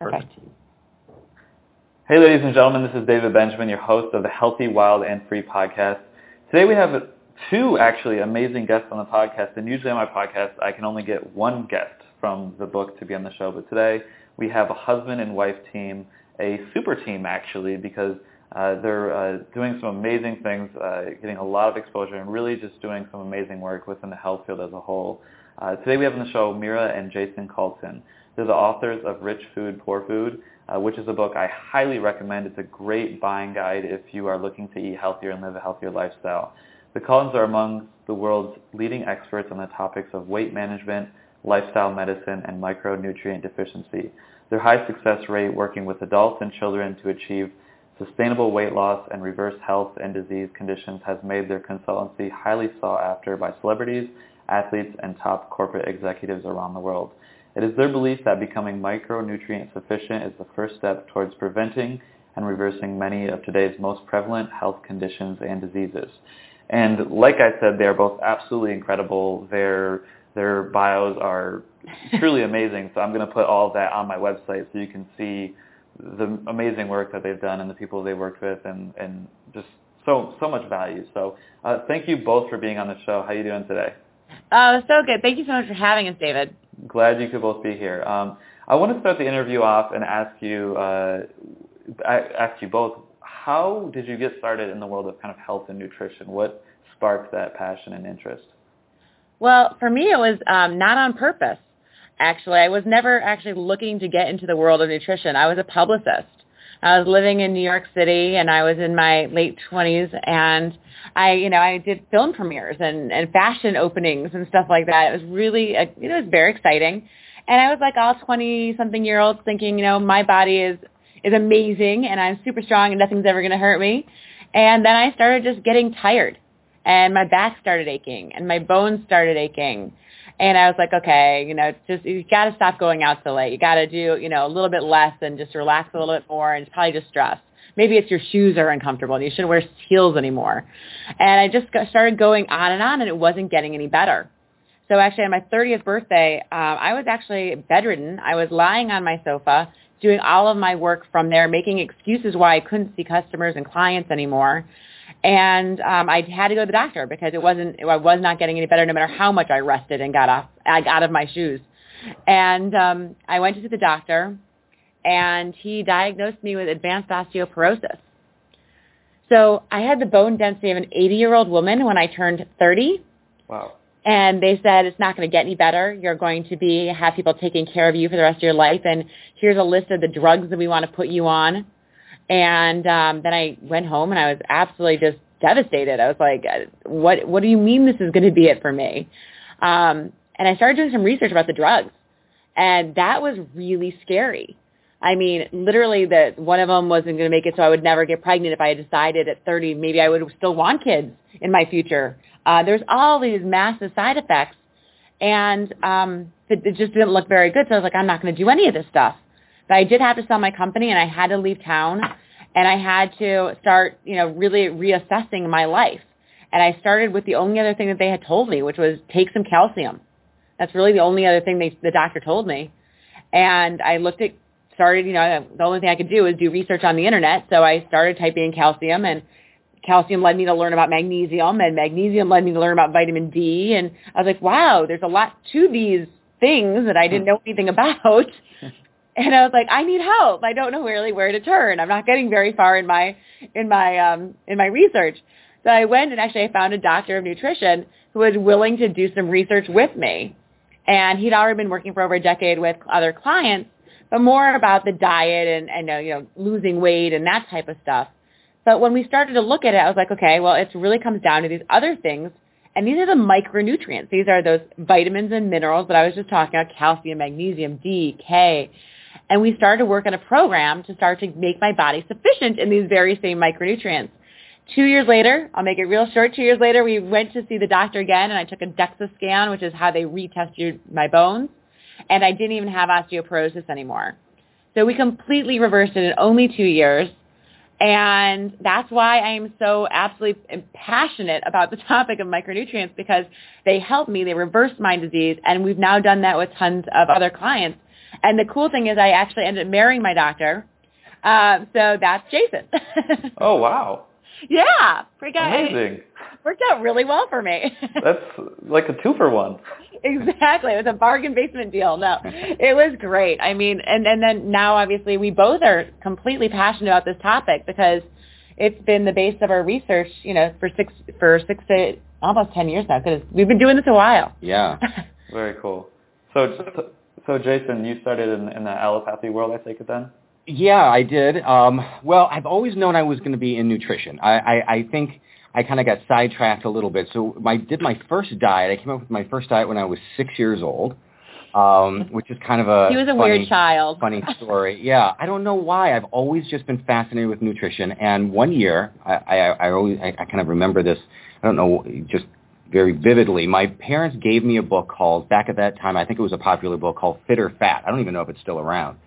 Perfect. Hey, ladies and gentlemen, this is David Benjamin, your host of the Healthy, Wild, and Free podcast. Today we have two actually amazing guests on the podcast, and usually on my podcast I can only get one guest from the book to be on the show, but today we have a husband and wife team, a super team actually, because uh, they're uh, doing some amazing things, uh, getting a lot of exposure, and really just doing some amazing work within the health field as a whole. Uh, today we have on the show Mira and Jayson Calton. They're the authors of Rich Food, Poor Food, uh, which is a book I highly recommend. It's a great buying guide if you are looking to eat healthier and live a healthier lifestyle. The Caltons are among the world's leading experts on the topics of weight management, lifestyle medicine, and micronutrient deficiency. Their high success rate working with adults and children to achieve sustainable weight loss and reverse health and disease conditions has made their consultancy highly sought after by celebrities, athletes, and top corporate executives around the world. It is their belief that becoming micronutrient sufficient is the first step towards preventing and reversing many of today's most prevalent health conditions and diseases. And like I said, they are both absolutely incredible. Their their bios are truly amazing. So I'm going to put all of that on my website so you can see the amazing work that they've done and the people they worked with and, and just so so much value. So uh, thank you both for being on the show. How are you doing today? Oh, so good. Thank you so much for having us, David. Glad you could both be here. Um, I want to start the interview off and ask you uh, ask you both how did you get started in the world of kind of health and nutrition? What sparked that passion and interest? Well, for me, it was um, not on purpose. Actually, I was never actually looking to get into the world of nutrition. I was a publicist. I was living in New York City, and I was in my late twenties, and I, you know, I did film premieres and and fashion openings and stuff like that. It was really, a, it was very exciting, and I was like all twenty something year olds thinking, you know, my body is is amazing, and I'm super strong, and nothing's ever going to hurt me. And then I started just getting tired and my back started aching and my bones started aching. And I was like, okay, you know, just you got to stop going out so late. You got to do, you know, a little bit less and just relax a little bit more. And it's probably just stress. Maybe it's your shoes are uncomfortable and you shouldn't wear heels anymore. And I just got, started going on and on, and it wasn't getting any better. So actually, on my 30th birthday, um, I was actually bedridden. I was lying on my sofa doing all of my work from there, making excuses why I couldn't see customers and clients anymore and um, I had to go to the doctor because it wasn't I was not getting any better no matter how much I rested and got off I got out of my shoes. And um, I went to see the doctor, and he diagnosed me with advanced osteoporosis. So I had the bone density of an 80-year-old woman when I turned 30. Wow. And they said it's not going to get any better. You're going to be have people taking care of you for the rest of your life, and here's a list of the drugs that we want to put you on and um, then I went home and I was absolutely just devastated. I was like, what What do you mean this is going to be it for me? Um, and I started doing some research about the drugs, and that was really scary. I mean, literally, that one of them wasn't going to make it, so I would never get pregnant if I had decided at 30 maybe I would still want kids in my future. Uh, there's all these massive side effects, and um, it, it just didn't look very good. So I was like, I'm not going to do any of this stuff. But I did have to sell my company and I had to leave town and I had to start, you know, really reassessing my life. And I started with the only other thing that they had told me, which was take some calcium. That's really the only other thing they, the doctor told me. And I looked at, started, you know, the only thing I could do was do research on the internet. So I started typing in calcium and calcium led me to learn about magnesium and magnesium led me to learn about vitamin D. And I was like, wow, there's a lot to these things that I didn't hmm. know anything about. and I was like, I need help. I don't know really where to turn. I'm not getting very far in my in my um in my research. So I went and actually I found a doctor of nutrition who was willing to do some research with me. And he'd already been working for over a decade with other clients, but more about the diet and, and you know, losing weight and that type of stuff. But when we started to look at it, I was like, okay, well, it really comes down to these other things. And these are the micronutrients. These are those vitamins and minerals that I was just talking about, calcium, magnesium, D, K, and we started to work on a program to start to make my body sufficient in these very same micronutrients. Two years later, I'll make it real short, two years later, we went to see the doctor again and I took a DEXA scan, which is how they retest your, my bones. And I didn't even have osteoporosis anymore. So we completely reversed it in only two years. And that's why I am so absolutely passionate about the topic of micronutrients because they helped me, they reversed my disease, and we've now done that with tons of other clients And the cool thing is I actually ended up marrying my doctor. Uh, so that's Jayson. oh, wow. Yeah. Pretty good. Amazing. Worked out really well for me. that's like a two for one. Exactly. It was a bargain basement deal. No, it was great. I mean, and, and then now obviously we both are completely passionate about this topic because it's been the base of our research, you know, for six, for six to almost 10 years now because we've been doing this a while. Yeah. Very cool. So, so Jayson, you started in, in the allopathy world, I take it then? Yeah, I did. Um, well, I've always known I was going to be in nutrition. I, I, I think I kind of got sidetracked a little bit. So I did my first diet. I came up with my first diet when I was six years old, um, which is kind of a he was a funny, weird child. funny story. Yeah, I don't know why. I've always just been fascinated with nutrition. And one year, I, I, I always I, I kind of remember this. I don't know, just very vividly. My parents gave me a book called, back at that time, I think it was a popular book called Fit or Fat. I don't even know if it's still around.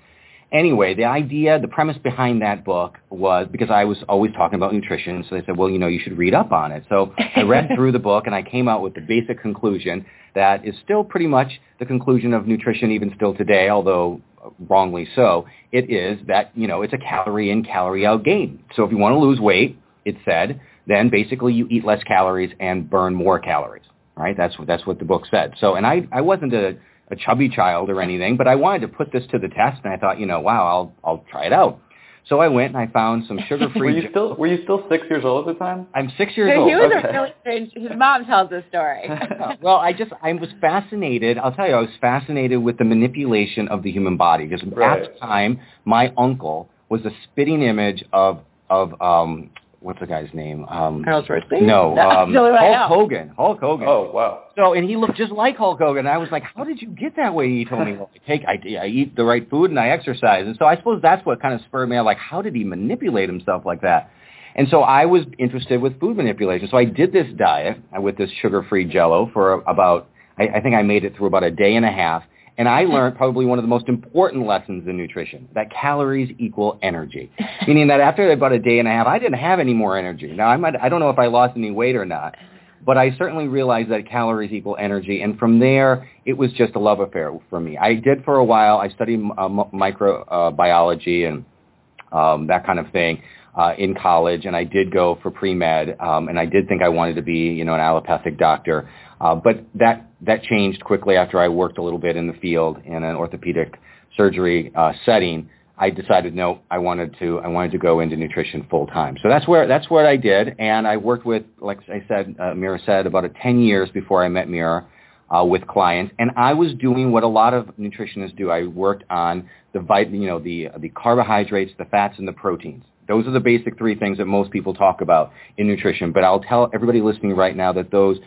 Anyway, the idea, the premise behind that book was because I was always talking about nutrition, so they said, well, you know, you should read up on it. So I read through the book and I came out with the basic conclusion that is still pretty much the conclusion of nutrition even still today, although wrongly so. It is that, you know, it's a calorie in, calorie out game. So if you want to lose weight, it said, then basically you eat less calories and burn more calories. Right? That's what that's what the book said. So, and I I wasn't a a chubby child or anything, but I wanted to put this to the test, and I thought, you know, wow, I'll I'll try it out. So I went and I found some sugar-free. were you still Were you still six years old at the time? I'm six years he old. He was okay. a really strange. His mom tells this story. well, I just I was fascinated. I'll tell you, I was fascinated with the manipulation of the human body because right. at the time, my uncle was a spitting image of of um what's the guy's name? Um, Arnold Schwarzenegger. No, um, Hulk Hogan. Hulk Hogan. Oh wow. So and he looked just like Hulk Hogan. And I was like, how did you get that way? He told me, well, I take I, I eat the right food and I exercise. And so I suppose that's what kind of spurred me. on. like, how did he manipulate himself like that? And so I was interested with food manipulation. So I did this diet with this sugar-free Jello for about. I, I think I made it through about a day and a half. And I learned probably one of the most important lessons in nutrition, that calories equal energy. Meaning that after about a day and a half, I didn't have any more energy. Now, I, might, I don't know if I lost any weight or not, but I certainly realized that calories equal energy. And from there, it was just a love affair for me. I did for a while. I studied uh, microbiology and um, that kind of thing. Uh, in college, and I did go for pre-med, um, and I did think I wanted to be, you know, an allopathic doctor. Uh, but that that changed quickly after I worked a little bit in the field in an orthopedic surgery uh, setting. I decided no, I wanted to I wanted to go into nutrition full time. So that's where that's what I did, and I worked with, like I said, uh, Mira said, about a 10 years before I met Mira. Uh, with clients, and I was doing what a lot of nutritionists do. I worked on the vit- you know, the the carbohydrates, the fats, and the proteins. Those are the basic three things that most people talk about in nutrition. But I'll tell everybody listening right now that those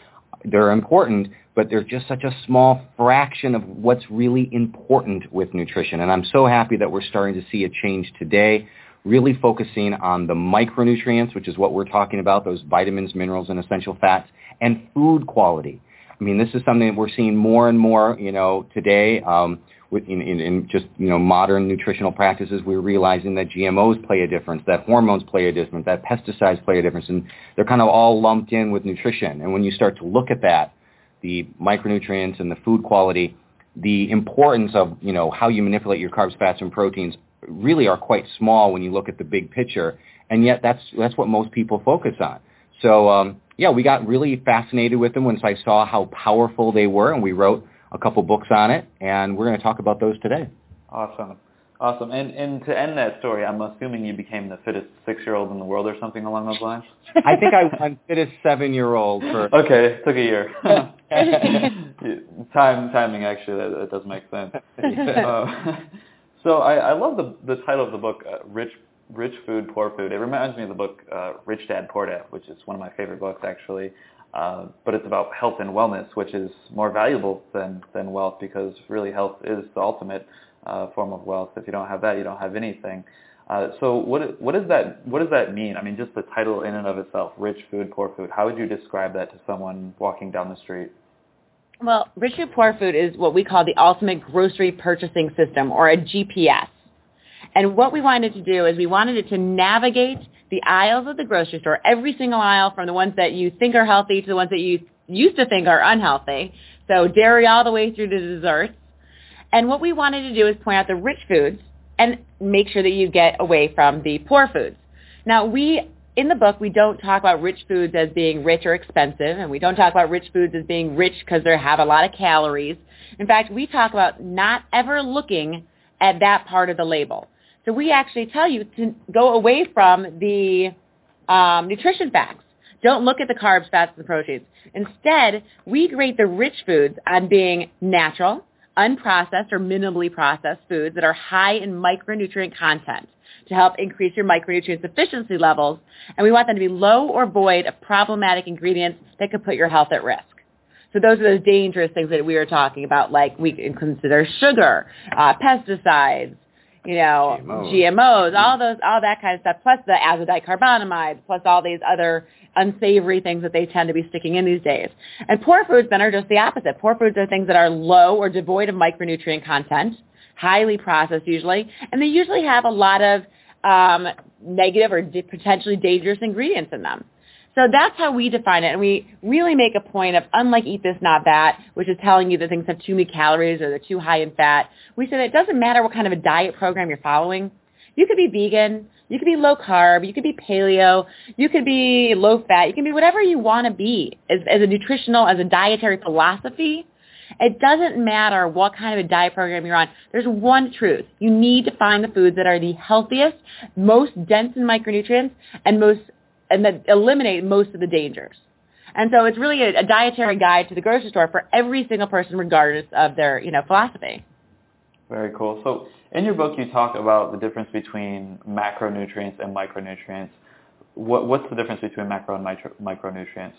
they're important, but they're just such a small fraction of what's really important with nutrition. And I'm so happy that we're starting to see a change today, really focusing on the micronutrients, which is what we're talking about, those vitamins, minerals, and essential fats, and food quality. I mean, this is something that we're seeing more and more, you know, today. Um, in, in, in, just you know modern nutritional practices, we're realizing that GMOs play a difference, that hormones play a difference, that pesticides play a difference, and they're kind of all lumped in with nutrition. And when you start to look at that, the micronutrients and the food quality, the importance of you know how you manipulate your carbs, fats, and proteins really are quite small when you look at the big picture. And yet that's that's what most people focus on. So um, yeah, we got really fascinated with them once I saw how powerful they were, and we wrote a couple books on it, and we're going to talk about those today. Awesome. Awesome. And and to end that story, I'm assuming you became the fittest six-year-old in the world or something along those lines? I think I won fittest seven-year-old for... Okay, it took a year. Time Timing, actually, that, that does make sense. Uh, so I, I love the, the title of the book, uh, Rich Rich Food, Poor Food. It reminds me of the book uh, Rich Dad, Poor Dad, which is one of my favorite books, actually. Uh, but it's about health and wellness, which is more valuable than, than wealth because really health is the ultimate uh, form of wealth. If you don't have that, you don't have anything. Uh, so what what does that what does that mean? I mean, just the title in and of itself, rich food, poor food. How would you describe that to someone walking down the street? Well, rich food, poor food is what we call the ultimate grocery purchasing system, or a GPS. And what we wanted to do is we wanted it to navigate the aisles of the grocery store, every single aisle from the ones that you think are healthy to the ones that you used to think are unhealthy. So dairy all the way through to desserts. And what we wanted to do is point out the rich foods and make sure that you get away from the poor foods. Now, we in the book, we don't talk about rich foods as being rich or expensive, and we don't talk about rich foods as being rich because they have a lot of calories. In fact, we talk about not ever looking at that part of the label. So we actually tell you to go away from the um, nutrition facts. Don't look at the carbs, fats, and proteins. Instead, we grade the rich foods on being natural, unprocessed or minimally processed foods that are high in micronutrient content to help increase your micronutrient sufficiency levels, and we want them to be low or void of problematic ingredients that could put your health at risk. So those are those dangerous things that we were talking about, like we consider sugar, uh, pesticides, you know, GMOs. GMOs, all those, all that kind of stuff, plus the azodicarbonamides, plus all these other unsavory things that they tend to be sticking in these days. And poor foods then are just the opposite. Poor foods are things that are low or devoid of micronutrient content, highly processed usually, and they usually have a lot of um, negative or potentially dangerous ingredients in them. So that's how we define it, and we really make a point of, unlike eat this, not that, which is telling you that things have too many calories or they're too high in fat, we say that it doesn't matter what kind of a diet program you're following. You could be vegan, you could be low carb, you could be paleo, you could be low fat, you can be whatever you want to be as, as a nutritional, as a dietary philosophy. It doesn't matter what kind of a diet program you're on. There's one truth. You need to find the foods that are the healthiest, most dense in micronutrients, and most and that eliminate most of the dangers. And so it's really a, a dietary guide to the grocery store for every single person, regardless of their you know philosophy. Very cool. So in your book, you talk about the difference between macronutrients and micronutrients. What, what's the difference between macro and micro, micronutrients?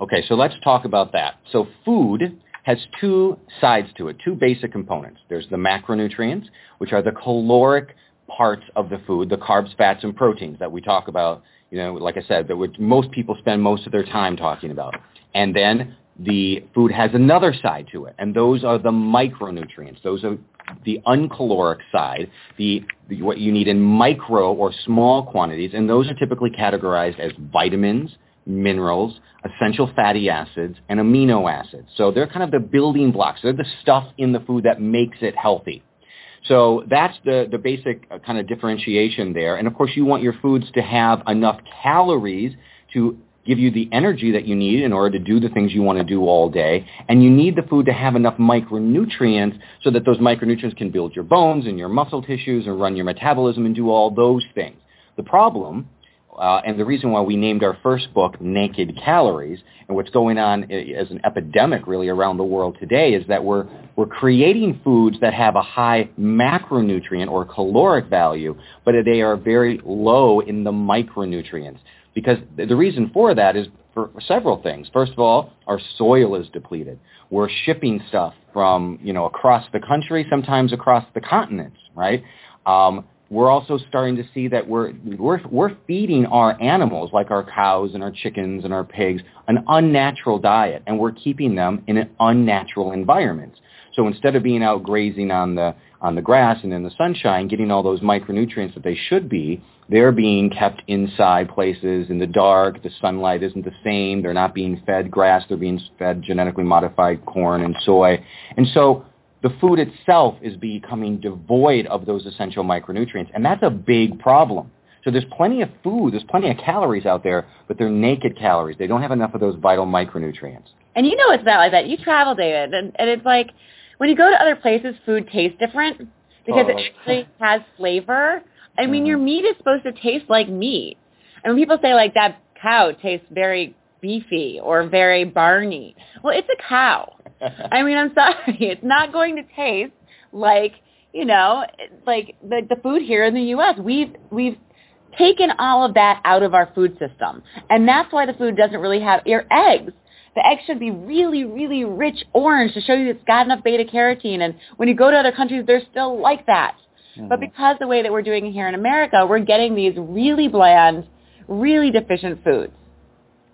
Okay, so let's talk about that. So food has two sides to it, two basic components. There's the macronutrients, which are the caloric parts of the food, the carbs, fats, and proteins that we talk about, you know, like I said, that would, most people spend most of their time talking about. And then the food has another side to it, and those are the micronutrients. Those are the uncaloric side, the, the what you need in micro or small quantities, and those are typically categorized as vitamins, minerals, essential fatty acids, and amino acids. So they're kind of the building blocks. They're the stuff in the food that makes it healthy. So that's the, the basic uh, kind of differentiation there. And of course, you want your foods to have enough calories to give you the energy that you need in order to do the things you want to do all day. And you need the food to have enough micronutrients so that those micronutrients can build your bones and your muscle tissues and run your metabolism and do all those things. The problem uh, and the reason why we named our first book Naked Calories, and what's going on as an epidemic really around the world today is that we're, we're creating foods that have a high macronutrient or caloric value, but they are very low in the micronutrients. Because the reason for that is for several things. First of all, our soil is depleted. We're shipping stuff from, you know, across the country, sometimes across the continents, right? Um, we're also starting to see that we're, we're, we're feeding our animals, like our cows and our chickens and our pigs, an unnatural diet, and we're keeping them in an unnatural environment. So instead of being out grazing on the, on the grass and in the sunshine, getting all those micronutrients that they should be, they're being kept inside places in the dark. The sunlight isn't the same. They're not being fed grass. They're being fed genetically modified corn and soy. And so the food itself is becoming devoid of those essential micronutrients, and that's a big problem. So there's plenty of food, there's plenty of calories out there, but they're naked calories. They don't have enough of those vital micronutrients. And you know it's that like that. You travel, David, and, and it's like when you go to other places, food tastes different because Oh. it actually has flavor. I mean, Mhm. your meat is supposed to taste like meat. And when people say like that cow tastes very beefy or very barny, well, it's a cow. I mean, I'm sorry, it's not going to taste like you know, like the the food here in the U.S. We've we've taken all of that out of our food system, and that's why the food doesn't really have your eggs. The egg should be really, really rich orange to show you it's got enough beta carotene. And when you go to other countries, they're still like that. But Mhm. because the way that we're doing it here in America, we're getting these really bland, really deficient foods.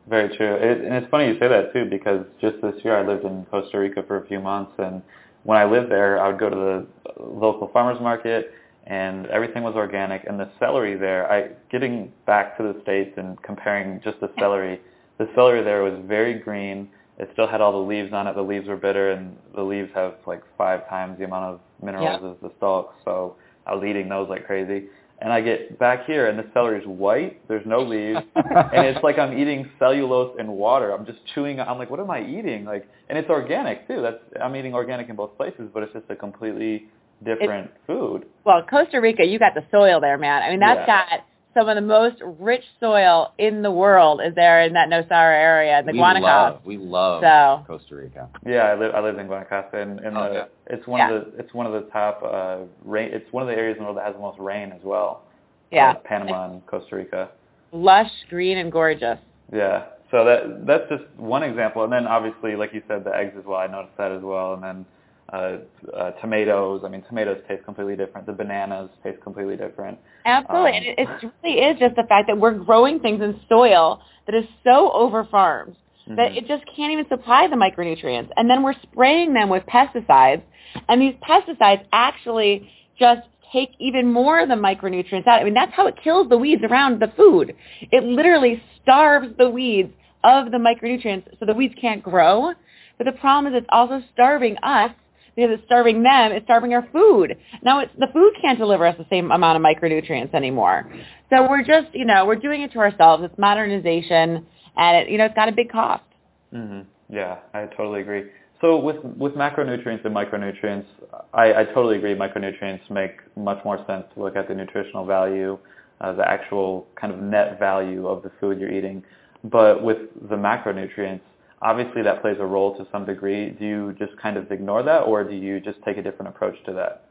Very true. It, and it's funny you say that too because just this year I lived in Costa Rica for a few months and when I lived there I would go to the local farmers market and everything was organic and the celery there, I getting back to the States and comparing just the celery, the celery there was very green. it still had all the leaves on it. The leaves were bitter, and the leaves have like five times the amount of minerals Yeah. as the stalks. So I was eating those like crazy. And I get back here, and the celery's white. There's no leaves, and it's like I'm eating cellulose and water. I'm just chewing. I'm like, what am I eating? Like, and it's organic too. That's I'm eating organic in both places, but it's just a completely different food. Well, Costa Rica, you got the soil there, man. I mean, that's Yeah. got some of the most rich soil in the world is there in that Nosara area, in the we Guanacaste. love, we love So- Costa Rica. Yeah, I live I live in Guanacaste, and, and Oh, the, yeah. it's one Yeah. of the it's one of the top uh, rain. It's one of the areas in the world that has the most rain as well. Yeah. Uh, Panama and Costa Rica. Lush, green, and gorgeous. Yeah. So that that's just one example, and then obviously, like you said, the eggs as well. I noticed that as well, and then uh, uh, tomatoes. I mean, tomatoes taste completely different. The bananas taste completely different. Absolutely. Um, it, it really is just the fact that we're growing things in soil that is so over-farmed that Mhm. it just can't even supply the micronutrients. And then we're spraying them with pesticides, and these pesticides actually just take even more of the micronutrients out. I mean, that's how it kills the weeds around the food. It literally starves the weeds of the micronutrients so the weeds can't grow. But the problem is it's also starving us because it's starving them, it's starving our food. Now it's the food can't deliver us the same amount of micronutrients anymore. So we're just, you know, we're doing it to ourselves. It's modernization and it, you know, it's got a big cost. hmm Yeah, I totally agree. So with with macronutrients and micronutrients, I, I totally agree. Micronutrients make much more sense to look at the nutritional value, uh, the actual kind of net value of the food you're eating. But with the macronutrients, obviously that plays a role to some degree. Do you just kind of ignore that, or do you just take a different approach to that?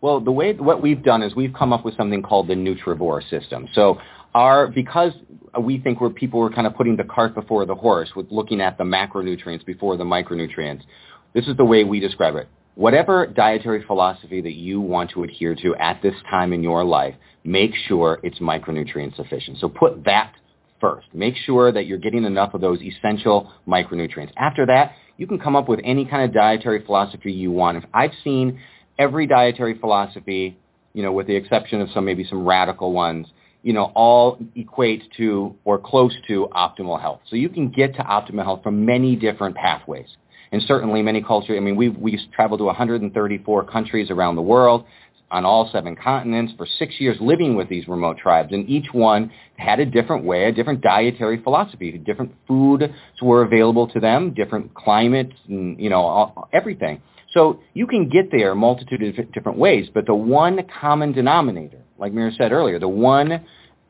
Well, the way what we've done is we've come up with something called the Nutrivore system. So our because we think we're people were kind of putting the cart before the horse with looking at the macronutrients before the micronutrients. This is the way we describe it. Whatever dietary philosophy that you want to adhere to at this time in your life, make sure it's micronutrient sufficient. So put that first. Make sure that you're getting enough of those essential micronutrients. After that, you can come up with any kind of dietary philosophy you want. If I've seen every dietary philosophy, you know, with the exception of some maybe some radical ones, you know, all equate to or close to optimal health. So you can get to optimal health from many different pathways. And certainly many cultures, I mean, we've, we've traveled to 134 countries around the world on all seven continents for six years living with these remote tribes. And each one had a different way, a different dietary philosophy. Different foods were available to them, different climates, and, you know, all, everything. So you can get there a multitude of different- ways, but the one common denominator, like Mira said earlier, the one,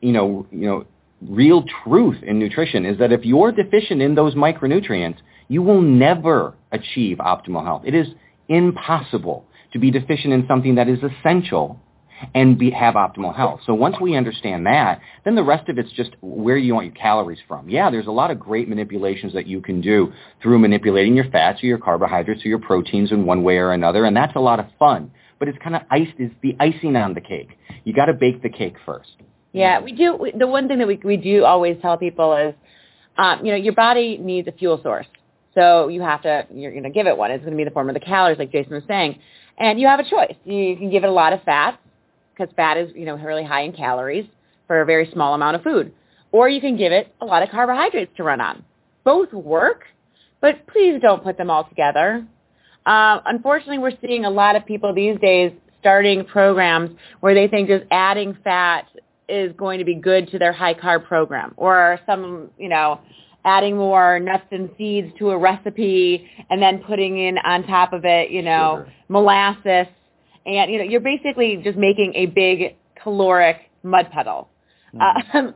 you know, you know, real truth in nutrition is that if you're deficient in those micronutrients, you will never achieve optimal health. It is impossible to be deficient in something that is essential and be, have optimal health. So once we understand that, then the rest of it's just where you want your calories from. Yeah, there's a lot of great manipulations that you can do through manipulating your fats or your carbohydrates or your proteins in one way or another, and that's a lot of fun. But it's kind of ice is the icing on the cake. You got to bake the cake first. Yeah, we do. We, the one thing that we we do always tell people is, um, you know, your body needs a fuel source, so you have to you're going to give it one. It's going to be the form of the calories, like Jayson was saying, and you have a choice. You can give it a lot of fat because fat is you know really high in calories for a very small amount of food, or you can give it a lot of carbohydrates to run on. Both work, but please don't put them all together. Uh, unfortunately, we're seeing a lot of people these days starting programs where they think just adding fat is going to be good to their high carb program or some, you know, adding more nuts and seeds to a recipe and then putting in on top of it, you know, Sugar. molasses and you know, you're basically just making a big caloric mud puddle. Um,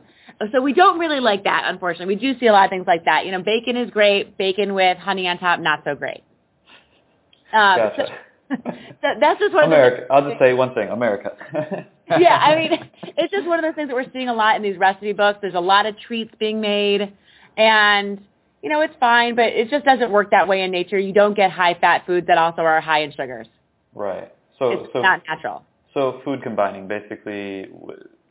so we don't really like that, unfortunately. We do see a lot of things like that. You know, bacon is great. Bacon with honey on top, not so great. Um, Gotcha. so, so that's just one of the America. I'll just say one thing. America. yeah, I mean, it's just one of those things that we're seeing a lot in these recipe books. There's a lot of treats being made, and you know, it's fine, but it just doesn't work that way in nature. You don't get high-fat foods that also are high in sugars. right. So it's so not natural. so food combining basically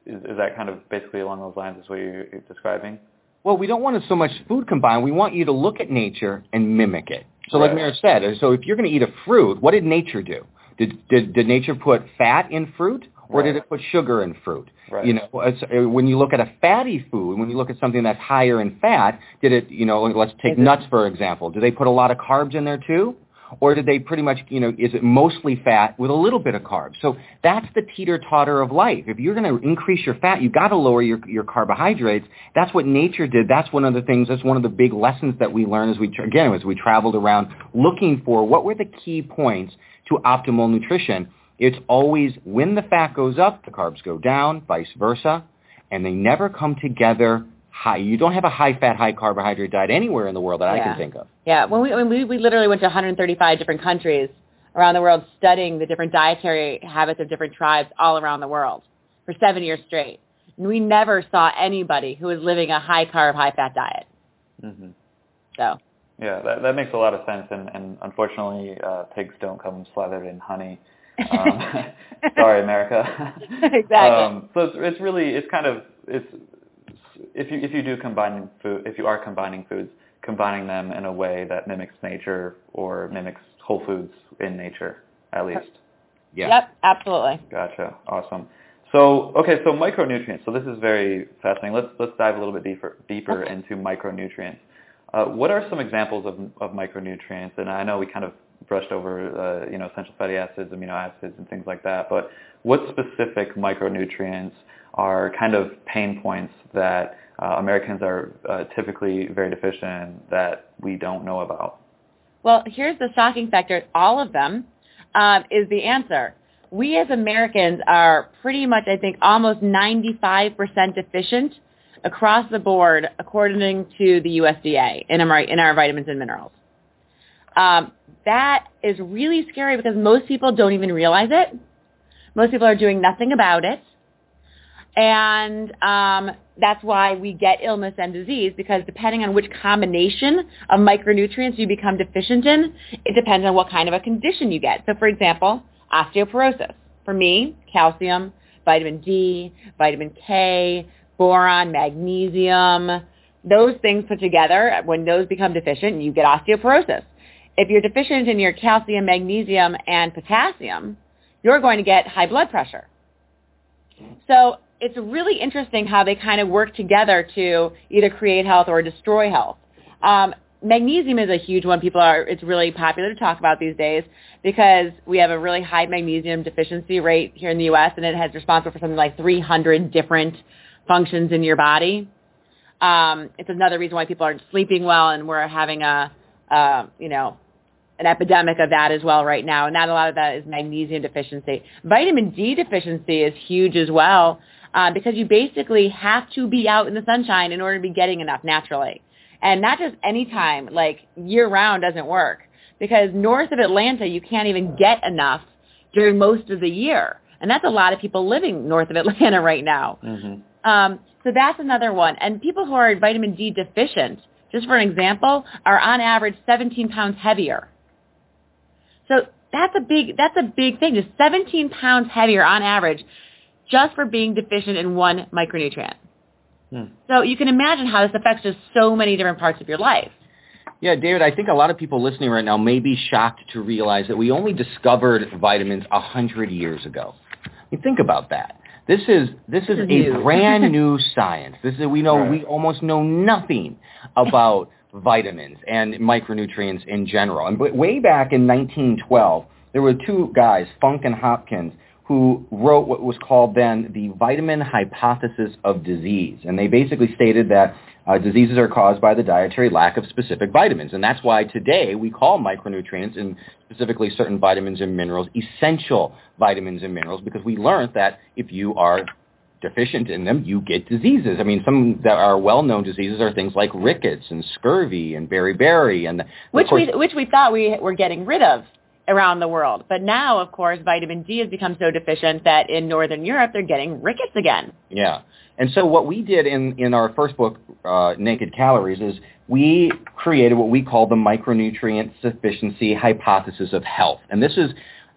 is, is that kind of basically along those lines is what you're describing? Well, we don't want to so much food combine. We want you to look at nature and mimic it. So like Right. Mira said, so if you're going to eat a fruit, what did nature do? Did, did, did nature put fat in fruit or Right. did it put sugar in fruit? Right. You know, uh, when you look at a fatty food, when you look at something that's higher in fat, did it, you know, let's take Is it- nuts for example. Do they put a lot of carbs in there too? Or did they pretty much, you know, is it mostly fat with a little bit of carbs? So that's the teeter-totter of life. If you're going to increase your fat, you've got to lower your, your carbohydrates. That's what nature did. That's one of the things, that's one of the big lessons that we learned as we, again, as we traveled around looking for what were the key points to optimal nutrition. It's always when the fat goes up, the carbs go down, vice versa, and they never come together high. You don't have a high-fat, high-carbohydrate diet anywhere in the world that I can think of. Yeah, when we when we we literally went to 135 different countries around the world studying the different dietary habits of different tribes all around the world for 7 years straight. And we never saw anybody who was living a high carb, high fat diet. hmm So, Yeah, that, that makes a lot of sense, and, and unfortunately, uh, pigs don't come slathered in honey. Um, sorry, America. Exactly. Um, so it's, it's really it's kind of it's if you if you do combine food if you are combining foods, combining them in a way that mimics nature or mimics whole foods in nature at least. Yeah. Yep, absolutely. Gotcha. Awesome. So okay, so micronutrients. So this is very fascinating. Let's let's dive a little bit deeper deeper Okay. into micronutrients. Uh, what are some examples of of micronutrients? And I know we kind of brushed over uh, you know essential fatty acids, amino acids, and things like that. But what specific micronutrients are kind of pain points that uh, Americans are uh, typically very deficient in that we don't know about? Well, here's the shocking factor. All of them um, is the answer. We as Americans are pretty much, I think, almost 95% deficient across the board, according to the USDA, in our, in our vitamins and minerals. Um, that is really scary because most people don't even realize it. Most people are doing nothing about it. And um, that's why we get illness and disease because depending on which combination of micronutrients you become deficient in, it depends on what kind of a condition you get. So for example, osteoporosis. For me, calcium, vitamin D, vitamin K, boron, magnesium, those things put together, when those become deficient, you get osteoporosis. If you're deficient in your calcium, magnesium, and potassium, you're going to get high blood pressure. So it's really interesting how they kind of work together to either create health or destroy health. Um, magnesium is a huge one. People are, it's really popular to talk about these days because we have a really high magnesium deficiency rate here in the U.S. and it has responsible for something like 300 different functions in your body. Um, it's another reason why people aren't sleeping well and we're having a, uh, you know, an epidemic of that as well right now, and not a lot of that is magnesium deficiency. Vitamin D deficiency is huge as well uh, because you basically have to be out in the sunshine in order to be getting enough naturally. And not just any time, like year-round doesn't work because north of Atlanta you can't even get enough during most of the year. And that's a lot of people living north of Atlanta right now. Mm-hmm. Um, so that's another one. And people who are vitamin D deficient, just for an example, are on average 17 pounds heavier. So that's a big that's a big thing. Just 17 pounds heavier on average, just for being deficient in one micronutrient. Hmm. So you can imagine how this affects just so many different parts of your life. Yeah, David, I think a lot of people listening right now may be shocked to realize that we only discovered vitamins a hundred years ago. I mean, think about that. This is this is a brand new science. This is we know Right. we almost know nothing about vitamins and micronutrients in general. And way back in 1912, there were two guys, Funk and Hopkins, who wrote what was called then the vitamin hypothesis of disease. And they basically stated that uh, diseases are caused by the dietary lack of specific vitamins. And that's why today we call micronutrients and specifically certain vitamins and minerals essential vitamins and minerals because we learned that if you are deficient in them, you get diseases. I mean, some that are well-known diseases are things like rickets and scurvy and beriberi and which course- we which we thought we were getting rid of around the world. But now, of course, vitamin D has become so deficient that in Northern Europe they're getting rickets again. Yeah. And so what we did in, in our first book, uh, Naked Calories, is we created what we call the micronutrient sufficiency hypothesis of health. And this is,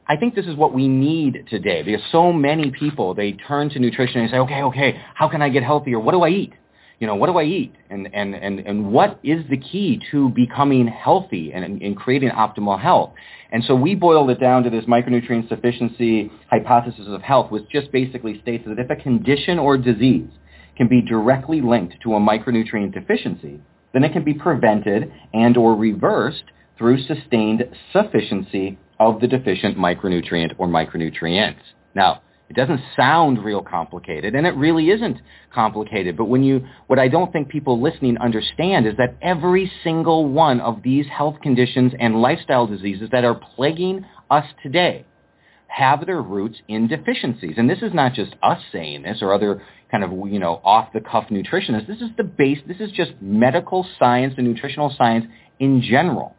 I think this is what we need today because so many people, they turn to nutrition and say, okay, okay, how can I get healthier? What do I eat? you know, what do I eat? And, and, and, and what is the key to becoming healthy and, and creating optimal health? And so we boiled it down to this micronutrient sufficiency hypothesis of health, which just basically states that if a condition or disease can be directly linked to a micronutrient deficiency, then it can be prevented and or reversed through sustained sufficiency of the deficient micronutrient or micronutrients. Now, it doesn't sound real complicated, and it really isn't complicated. But when you, what I don't think people listening understand is that every single one of these health conditions and lifestyle diseases that are plaguing us today have their roots in deficiencies. And this is not just us saying this or other kind of, you know, off-the-cuff nutritionists. This is the base, this is just medical science and nutritional science in general.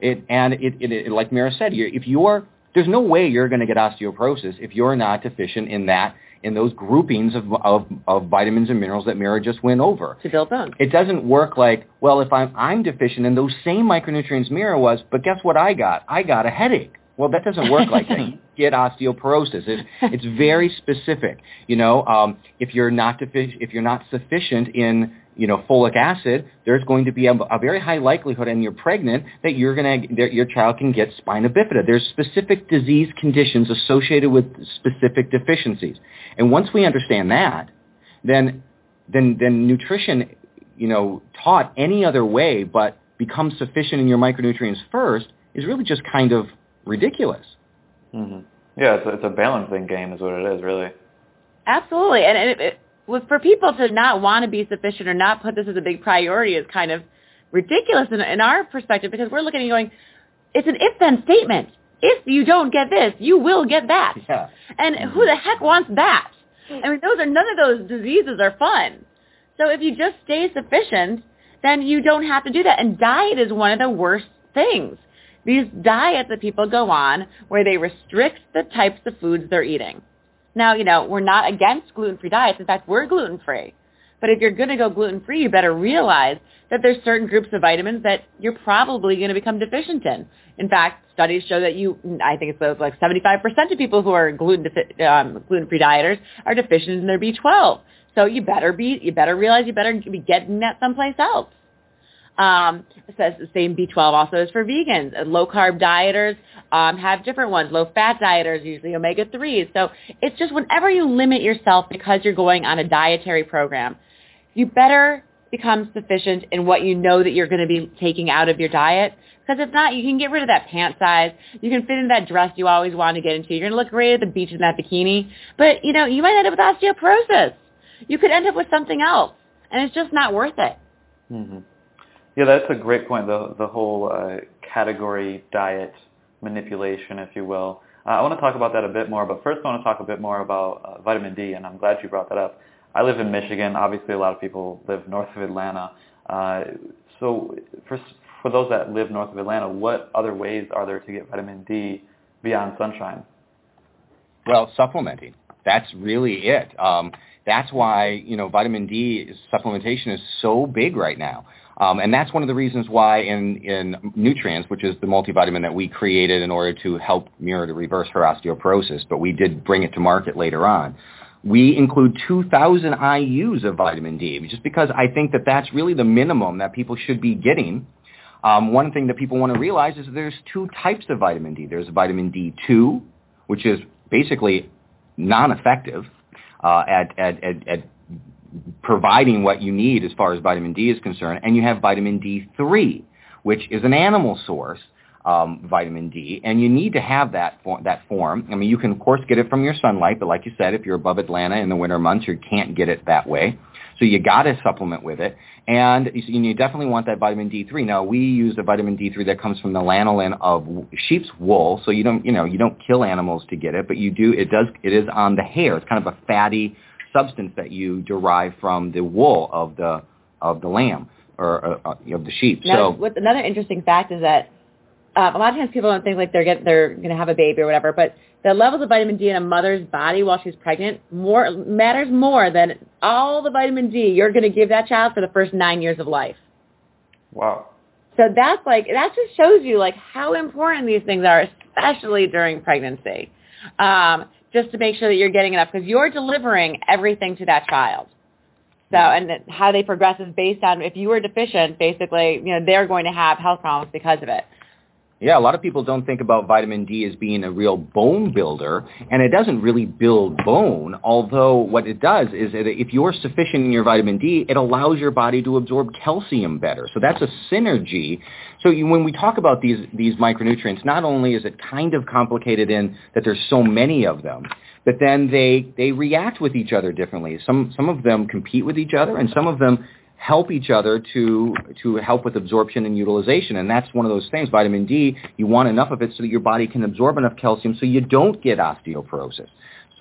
It, and it, it, it like Mira said, if you're there's no way you're going to get osteoporosis if you're not deficient in that in those groupings of, of, of vitamins and minerals that Mira just went over. To build bones. It doesn't work like, well, if I'm, I'm deficient in those same micronutrients Mira was, but guess what I got? I got a headache. Well, that doesn't work like that. You get osteoporosis. It's, it's very specific. You know, um, if you're not defic- if you're not sufficient in you know, folic acid, there's going to be a, a very high likelihood, and you're pregnant, that you're going to, your child can get spina bifida. There's specific disease conditions associated with specific deficiencies. And once we understand that, then, then, then nutrition, you know, taught any other way but become sufficient in your micronutrients first is really just kind of ridiculous. Mm-hmm. Yeah, it's a, it's a balancing game is what it is, really. Absolutely. And it, it, for people to not want to be sufficient or not put this as a big priority is kind of ridiculous in, in our perspective because we're looking and going, it's an if-then statement. If you don't get this, you will get that. Yeah. And who the heck wants that? I mean, those are none of those diseases are fun. So if you just stay sufficient, then you don't have to do that. And diet is one of the worst things. These diets that people go on where they restrict the types of foods they're eating. Now, you know, we're not against gluten-free diets. In fact, we're gluten-free. But if you're going to go gluten-free, you better realize that there's certain groups of vitamins that you're probably going to become deficient in. In fact, studies show that you, I think it's like 75% of people who are gluten um, gluten-free dieters are deficient in their B12. So you better be, you better realize you better be getting that someplace else. Um, says the same B12 also is for vegans. Low carb dieters um, have different ones. Low fat dieters usually omega 3s. So it's just whenever you limit yourself because you're going on a dietary program, you better become sufficient in what you know that you're going to be taking out of your diet. Because if not, you can get rid of that pant size. You can fit in that dress you always want to get into. You're going to look great at the beach in that bikini. But, you know, you might end up with osteoporosis. You could end up with something else. And it's just not worth it. Mm-hmm. Yeah, that's a great point. The the whole uh, category diet manipulation, if you will. Uh, I want to talk about that a bit more, but first I want to talk a bit more about uh, vitamin D, and I'm glad you brought that up. I live in Michigan. Obviously, a lot of people live north of Atlanta. Uh, so for for those that live north of Atlanta, what other ways are there to get vitamin D beyond sunshine? Well, supplementing. That's really it. Um, that's why you know vitamin D supplementation is so big right now. Um, and that's one of the reasons why in, in Nutreince, which is the multivitamin that we created in order to help Mira to reverse her osteoporosis, but we did bring it to market later on, we include 2,000 IUs of vitamin D, just because I think that that's really the minimum that people should be getting. Um, one thing that people want to realize is there's two types of vitamin D. There's vitamin D2, which is basically non-effective uh, at, at, at, at providing what you need as far as vitamin D is concerned, and you have vitamin D3, which is an animal source um, vitamin D, and you need to have that for, that form. I mean, you can of course get it from your sunlight, but like you said, if you're above Atlanta in the winter months, you can't get it that way. So you got to supplement with it, and you you definitely want that vitamin D3. Now we use the vitamin D3 that comes from the lanolin of sheep's wool, so you don't you know you don't kill animals to get it, but you do it does it is on the hair. It's kind of a fatty substance that you derive from the wool of the of the lamb or uh, uh of the sheep. Now, so, what's another interesting fact is that uh, a lot of times people don't think like they're get they're going to have a baby or whatever, but the levels of vitamin D in a mother's body while she's pregnant more matters more than all the vitamin D you're going to give that child for the first nine years of life. Wow. So that's like that just shows you like how important these things are, especially during pregnancy. Um, just to make sure that you're getting enough because you're delivering everything to that child. So, and how they progress is based on if you were deficient, basically, you know, they're going to have health problems because of it. Yeah, a lot of people don't think about vitamin D as being a real bone builder, and it doesn't really build bone, although what it does is if you're sufficient in your vitamin D, it allows your body to absorb calcium better. So that's a synergy. So you, when we talk about these, these micronutrients, not only is it kind of complicated in that there's so many of them, but then they, they react with each other differently. Some, some of them compete with each other, and some of them help each other to to help with absorption and utilization. And that's one of those things. Vitamin D, you want enough of it so that your body can absorb enough calcium so you don't get osteoporosis.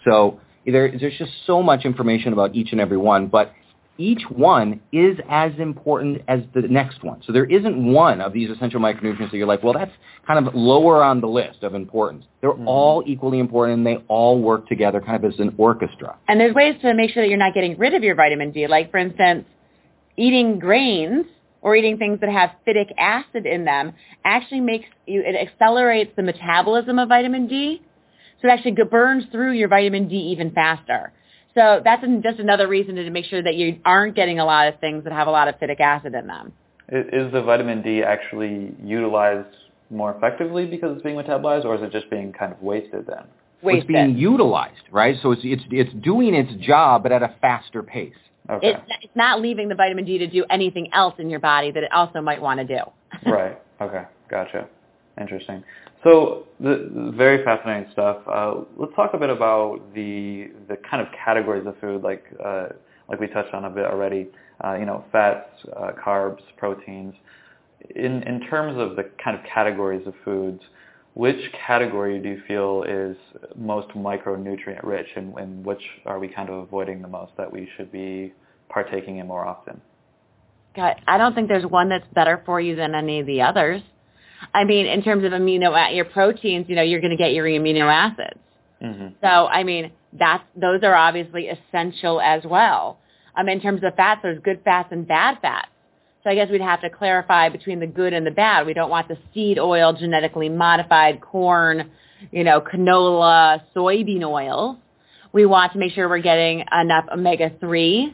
So there, there's just so much information about each and every one, but each one is as important as the next one. So there isn't one of these essential micronutrients that you're like, well, that's kind of lower on the list of importance. They're Mhm. all equally important and they all work together kind of as an orchestra. And there's ways to make sure that you're not getting rid of your vitamin D. Like, for instance, eating grains or eating things that have phytic acid in them actually makes you, it accelerates the metabolism of vitamin D. So it actually burns through your vitamin D even faster. So that's just another reason to make sure that you aren't getting a lot of things that have a lot of phytic acid in them. Is the vitamin D actually utilized more effectively because it's being metabolized, or is it just being kind of wasted then? Wasted. It's being utilized, right? So it's, it's, it's doing its job, but at a faster pace. Okay. It's, it's not leaving the vitamin D to do anything else in your body that it also might want to do. right. Okay. Gotcha. Interesting. So the, the very fascinating stuff. Uh, let's talk a bit about the the kind of categories of food, like uh, like we touched on a bit already. Uh, you know, fats, uh, carbs, proteins. In in terms of the kind of categories of foods, which category do you feel is most micronutrient rich, and, and which are we kind of avoiding the most that we should be partaking in more often? God, I don't think there's one that's better for you than any of the others. I mean, in terms of amino your proteins, you know, you're going to get your amino acids. hmm So, I mean, that's those are obviously essential as well. Um, in terms of fats, there's good fats and bad fats. So I guess we'd have to clarify between the good and the bad. We don't want the seed oil, genetically modified corn, you know, canola, soybean oils. We want to make sure we're getting enough omega-3.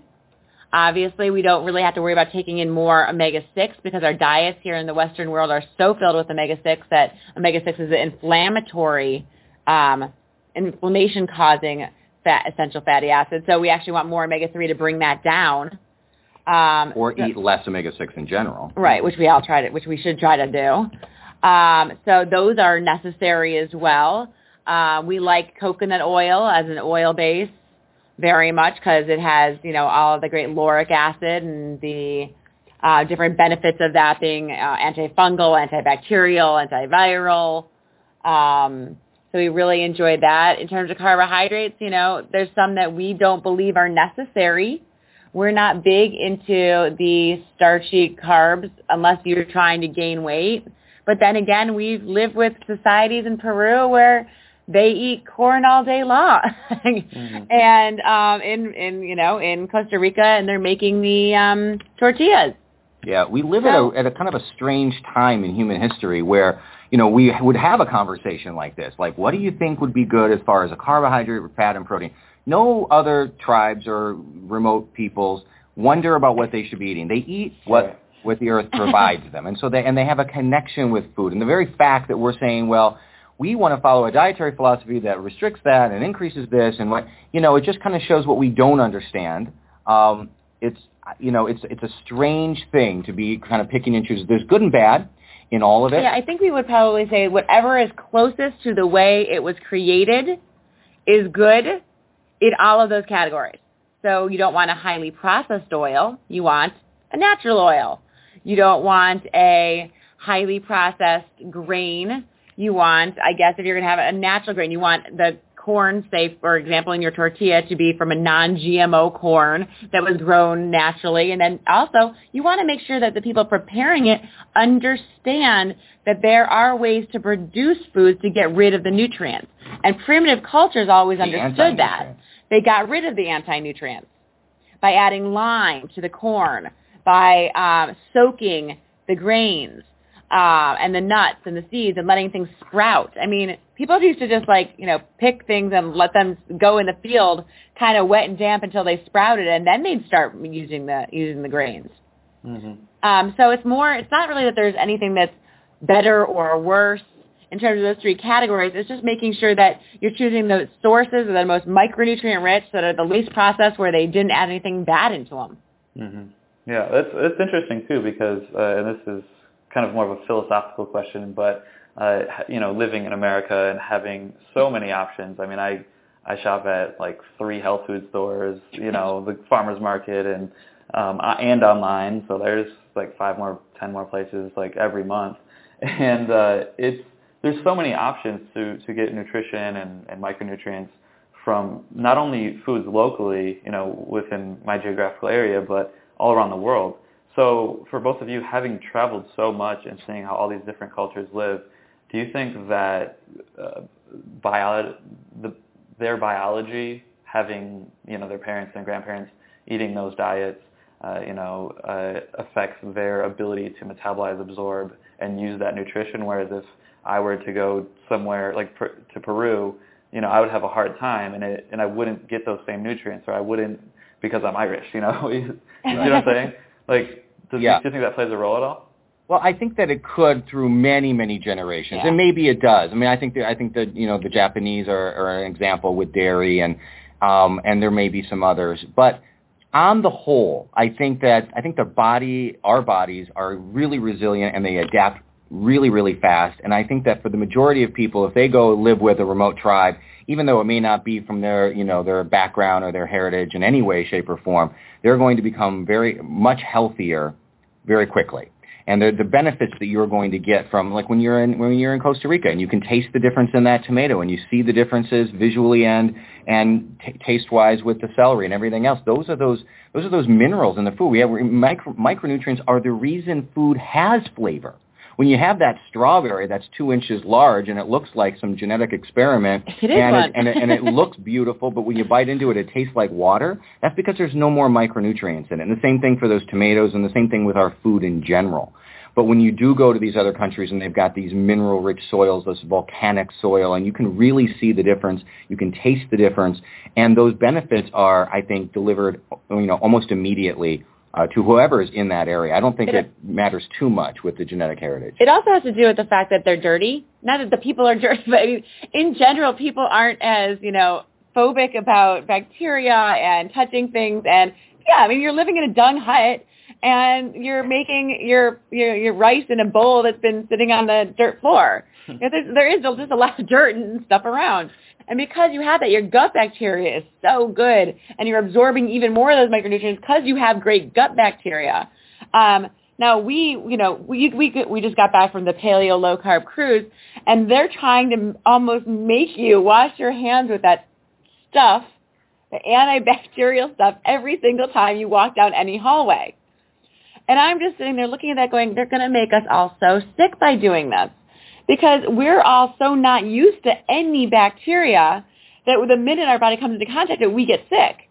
Obviously, we don't really have to worry about taking in more omega-6 because our diets here in the Western world are so filled with omega-6 that omega-6 is an inflammatory, um, inflammation-causing fat, essential fatty acid. So we actually want more omega-3 to bring that down. Um, Or so- eat less omega-6 in general. Right, which we all try to, which we should try to do. Um, so those are necessary as well. Uh, we like coconut oil as an oil base very much because it has, you know, all of the great lauric acid and the uh, different benefits of that being uh, antifungal, antibacterial, antiviral. Um, so we really enjoyed that. In terms of carbohydrates, you know, there's some that we don't believe are necessary. We're not big into the starchy carbs unless you're trying to gain weight. But then again, we've lived with societies in Peru where they eat corn all day long, Mhm. and um, in in you know in Costa Rica, and they're making the um, tortillas. Yeah, we live at a, at a kind of a strange time in human history where, you know, we would have a conversation like this. Like, what do you think would be good as far as a carbohydrate, fat, and protein? No other tribes or remote peoples wonder about what they should be eating. They eat what, Right. what the earth provides them. And so they, and they have a connection with food. And the very fact that we're saying, well, we want to follow a dietary philosophy that restricts that and increases this and what, you know, it just kind of shows what we don't understand. Um, it's, you know, it's, it's a strange thing to be kind of picking and choosing. There's good and bad in all of it. Yeah, I think we would probably say whatever is closest to the way it was created is good in all of those categories. So you don't want a highly processed oil. You want a natural oil. You don't want a highly processed grain. You want, I guess, if you're going to have a natural grain, you want the corn, say, for example, in your tortilla to be from a non-GMO corn that was grown naturally. And then also, you want to make sure that the people preparing it understand that there are ways to produce foods to get rid of the nutrients. And primitive cultures always The understood that. They got rid of the anti-nutrients by adding lime to the corn, by um, soaking the grains, uh, and the nuts and the seeds and letting things sprout. I mean, people used to just like, you know, pick things and let them go in the field kind of wet and damp until they sprouted and then they'd start using the, using the grains. Mhm. Um, so it's more, it's not really that there's anything that's better or worse in terms of those three categories. It's just making sure that you're choosing the sources that are the most micronutrient rich, that are the least processed, where they didn't add anything bad into them. hmm Yeah, that's that's interesting too because uh, and this is kind of more of a philosophical question, but uh, you know, living in America and having so many options. I mean, I I shop at like three health food stores, you know, the farmers market and um, and online. So there's like five more, ten more places like every month, and uh, it's there's so many options to to get nutrition and, and micronutrients from not only foods locally, you know, within my geographical area, but all around the world. So for both of you, having traveled so much and seeing how all these different cultures live, do you think that uh, bio- the, their biology, having you know their parents and grandparents eating those diets, uh, you know, uh, affects their ability to metabolize, absorb, and use that nutrition? Whereas if I were to go somewhere like per, to Peru, you know, I would have a hard time, and it and I wouldn't get those same nutrients, or I wouldn't because I'm Irish. You know, you know what I'm saying? Like, does, Yeah. do you think that plays a role at all? Well, I think that it could through many, many generations, Yeah. and maybe it does. I mean, I think that I think that you know the Japanese are, are an example with dairy, and um, and there may be some others, but on the whole, I think that I think the body, our bodies, are really resilient and they adapt really, really fast. And I think that for the majority of people, if they go live with a remote tribe, even though it may not be from their, you know, their background or their heritage in any way, shape, or form, they're going to become very much healthier very quickly. And the, the benefits that you're going to get from, like when you're in when you're in Costa Rica, and you can taste the difference in that tomato, and you see the differences visually and and t- taste-wise with the celery and everything else. Those are those those are those minerals in the food. We have micro, micronutrients are the reason food has flavor. When you have that strawberry that's two inches large and it looks like some genetic experiment, It is and, it, and, it, and it looks beautiful, but when you bite into it, it tastes like water. That's because there's no more micronutrients in it. And the same thing for those tomatoes, and the same thing with our food in general. But when you do go to these other countries and they've got these mineral-rich soils, this volcanic soil, and you can really see the difference, you can taste the difference, and those benefits are, I think, delivered, you know, almost immediately uh, to whoever is in that area. I don't think It- it matters too much with the genetic heritage. It also has to do with the fact that they're dirty. Not that the people are dirty, but I mean, in general, people aren't as, you know, phobic about bacteria and touching things. And yeah, I mean, you're living in a dung hut and you're making your, your, your rice in a bowl that's been sitting on the dirt floor. You know, there is just a lot of dirt and stuff around. And because you have that, your gut bacteria is so good, and you're absorbing even more of those micronutrients because you have great gut bacteria. Um, now we, you know, we we we just got back from the paleo low carb cruise, and they're trying to almost make you wash your hands with that stuff, the antibacterial stuff, every single time you walk down any hallway. And I'm just sitting there looking at that, going, they're going to make us all so sick by doing this because we're all so not used to any bacteria that the minute our body comes into contact with it, we get sick.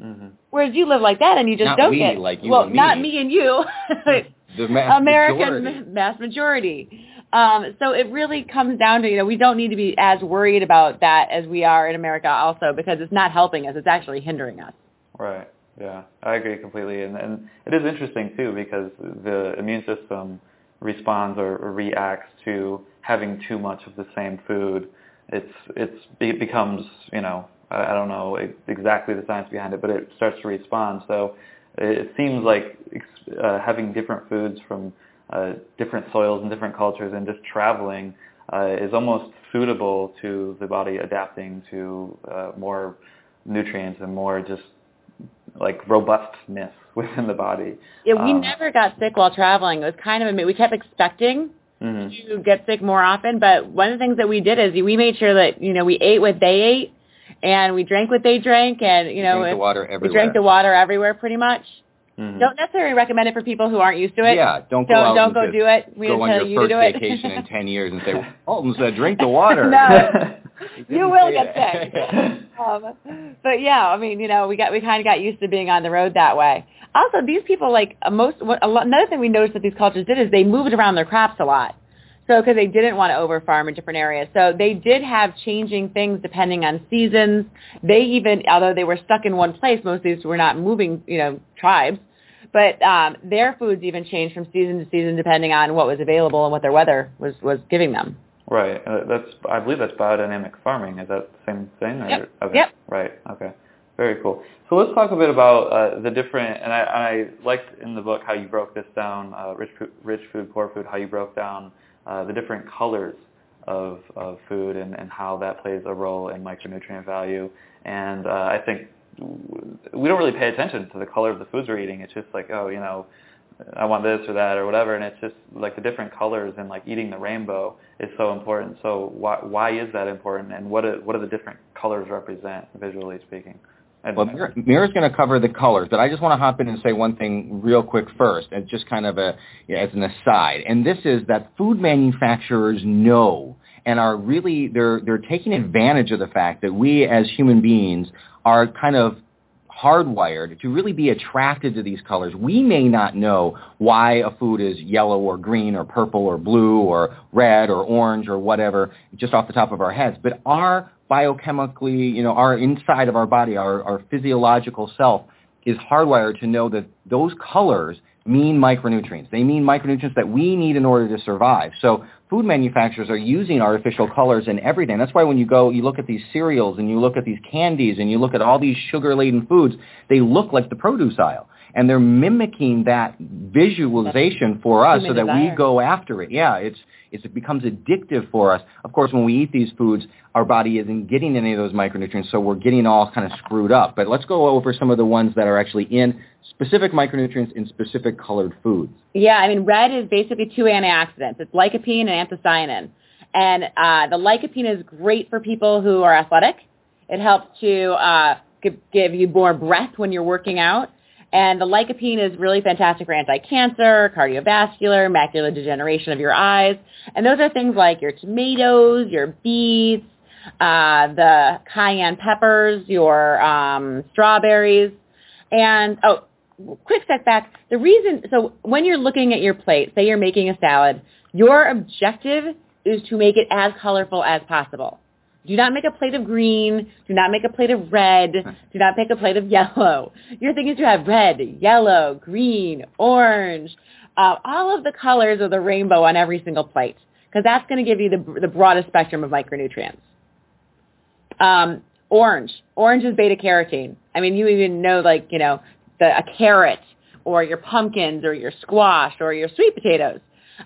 hmm Whereas you live like that and you just Not don't we, get like you well, me. not me and you, The mass American majority. mass majority. Um, so it really comes down to you know we don't need to be as worried about that as we are in America also because it's not helping us; it's actually hindering us. Right. Yeah, I agree completely, and and it is interesting too because the immune system responds or, or reacts to having too much of the same food. It's it's it becomes you know I, I don't know exactly the science behind it, but it starts to respond. So it seems like uh, having different foods from uh, different soils and different cultures and just traveling uh, is almost suitable to the body adapting to uh, more nutrients and more just like robustness within the body. Yeah, we Um, never got sick while traveling. It was kind of a we kept expecting mhm. to get sick more often, but one of the things that we did is we made sure that you know we ate what they ate and we drank what they drank, and you know Drink the if- water we drank the water everywhere pretty much. Mhm. Don't necessarily recommend it for people who aren't used to it. Yeah, don't go don't out don't go do it. We go on your you first vacation in 10 years and say, Calton said drink the water. No. You will get sick. um, but yeah, I mean, you know, we got we kind of got used to being on the road that way. also these people like uh, most a lot, another thing we noticed that these cultures did is they moved around their crops a lot. So because they didn't want to over farm in different areas, so they did have changing things depending on seasons. They even, although they were stuck in one place, most of these were not moving, you know, tribes. But um, their foods even changed from season to season depending on what was available and what their weather was was giving them. Right. Uh, that's I believe that's biodynamic farming. Is that the same thing? Or, Yep. Okay. Yep. Right. Okay. Very cool. So let's talk a bit about uh, the different. And I, I liked in the book how you broke this down, uh, rich food, rich food, poor food. How you broke down uh, the different colors of of food and and how that plays a role in micronutrient value. And uh, I think we don't really pay attention to the color of the foods we're eating. It's just like, oh, you know, I want this or that or whatever, and it's just like the different colors and like eating the rainbow is so important. So why why is that important, and what do, what do the different colors represent visually speaking? Well, Mira's going to cover the colors, but I just want to hop in and say one thing real quick first, and just kind of a as an aside. And this is that food manufacturers know and are really they're they're taking advantage of the fact that we as human beings are kind of hardwired to really be attracted to these colors. We may not know why a food is yellow or green or purple or blue or red or orange or whatever just off the top of our heads, but our biochemically, you know, our inside of our body, our, our physiological self is hardwired to know that those colors mean micronutrients. They mean micronutrients that we need in order to survive. So food manufacturers are using artificial colors in everything. That's why when you go, you look at these cereals and you look at these candies and you look at all these sugar-laden foods, they look like the produce aisle. And they're mimicking that visualization for us so that we go after it. Yeah, it's, it's, it becomes addictive for us. Of course, when we eat these foods, our body isn't getting any of those micronutrients, so we're getting all kind of screwed up. But let's go over some of the ones that are actually in specific micronutrients in specific colored foods. Yeah, I mean, red is basically two antioxidants. It's lycopene and anthocyanin. And uh, the lycopene is great for people who are athletic. It helps to uh, give, give you more breath when you're working out. And the lycopene is really fantastic for anti-cancer, cardiovascular, macular degeneration of your eyes. And those are things like your tomatoes, your beets, uh, the cayenne peppers, your um, strawberries. And, oh, quick step back. The reason, so when you're looking at your plate, say you're making a salad, your objective is to make it as colorful as possible. Do not make a plate of green. Do not make a plate of red. Do not make a plate of yellow. Your thing is to have red, yellow, green, orange, uh, all of the colors of the rainbow on every single plate, because that's going to give you the, the broadest spectrum of micronutrients. Um, orange. Orange is beta carotene. I mean, you even know like, you know, the, a carrot or your pumpkins or your squash or your sweet potatoes.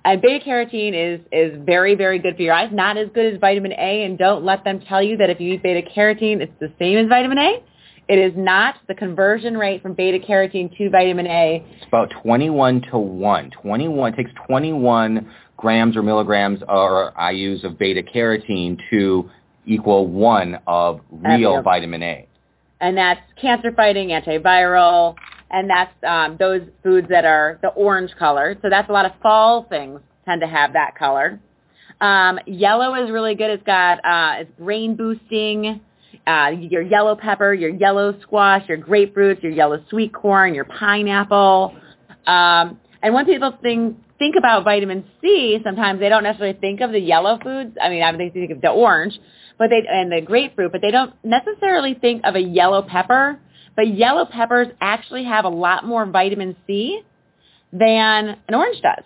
And beta carotene is, is very, very good for your eyes. Not as good as vitamin A, and don't let them tell you that if you eat beta carotene, it's the same as vitamin A. It is not. The conversion rate from beta carotene to vitamin A It's about 21 to 1. 21, it takes 21 grams or milligrams or IUs of beta carotene to equal 1 of real vitamin A. and that's cancer fighting, antiviral, and that's um, those foods that are the orange color. So that's a lot of fall things tend to have that color. Um, yellow is really good. It's got uh, it's brain boosting. Uh, your yellow pepper, your yellow squash, your grapefruits, your yellow sweet corn, your pineapple. Um, and when people think think about vitamin C, sometimes they don't necessarily think of the yellow foods. I mean, I think they think of the orange, but they and the grapefruit, but they don't necessarily think of a yellow pepper. But yellow peppers actually have a lot more vitamin C than an orange does.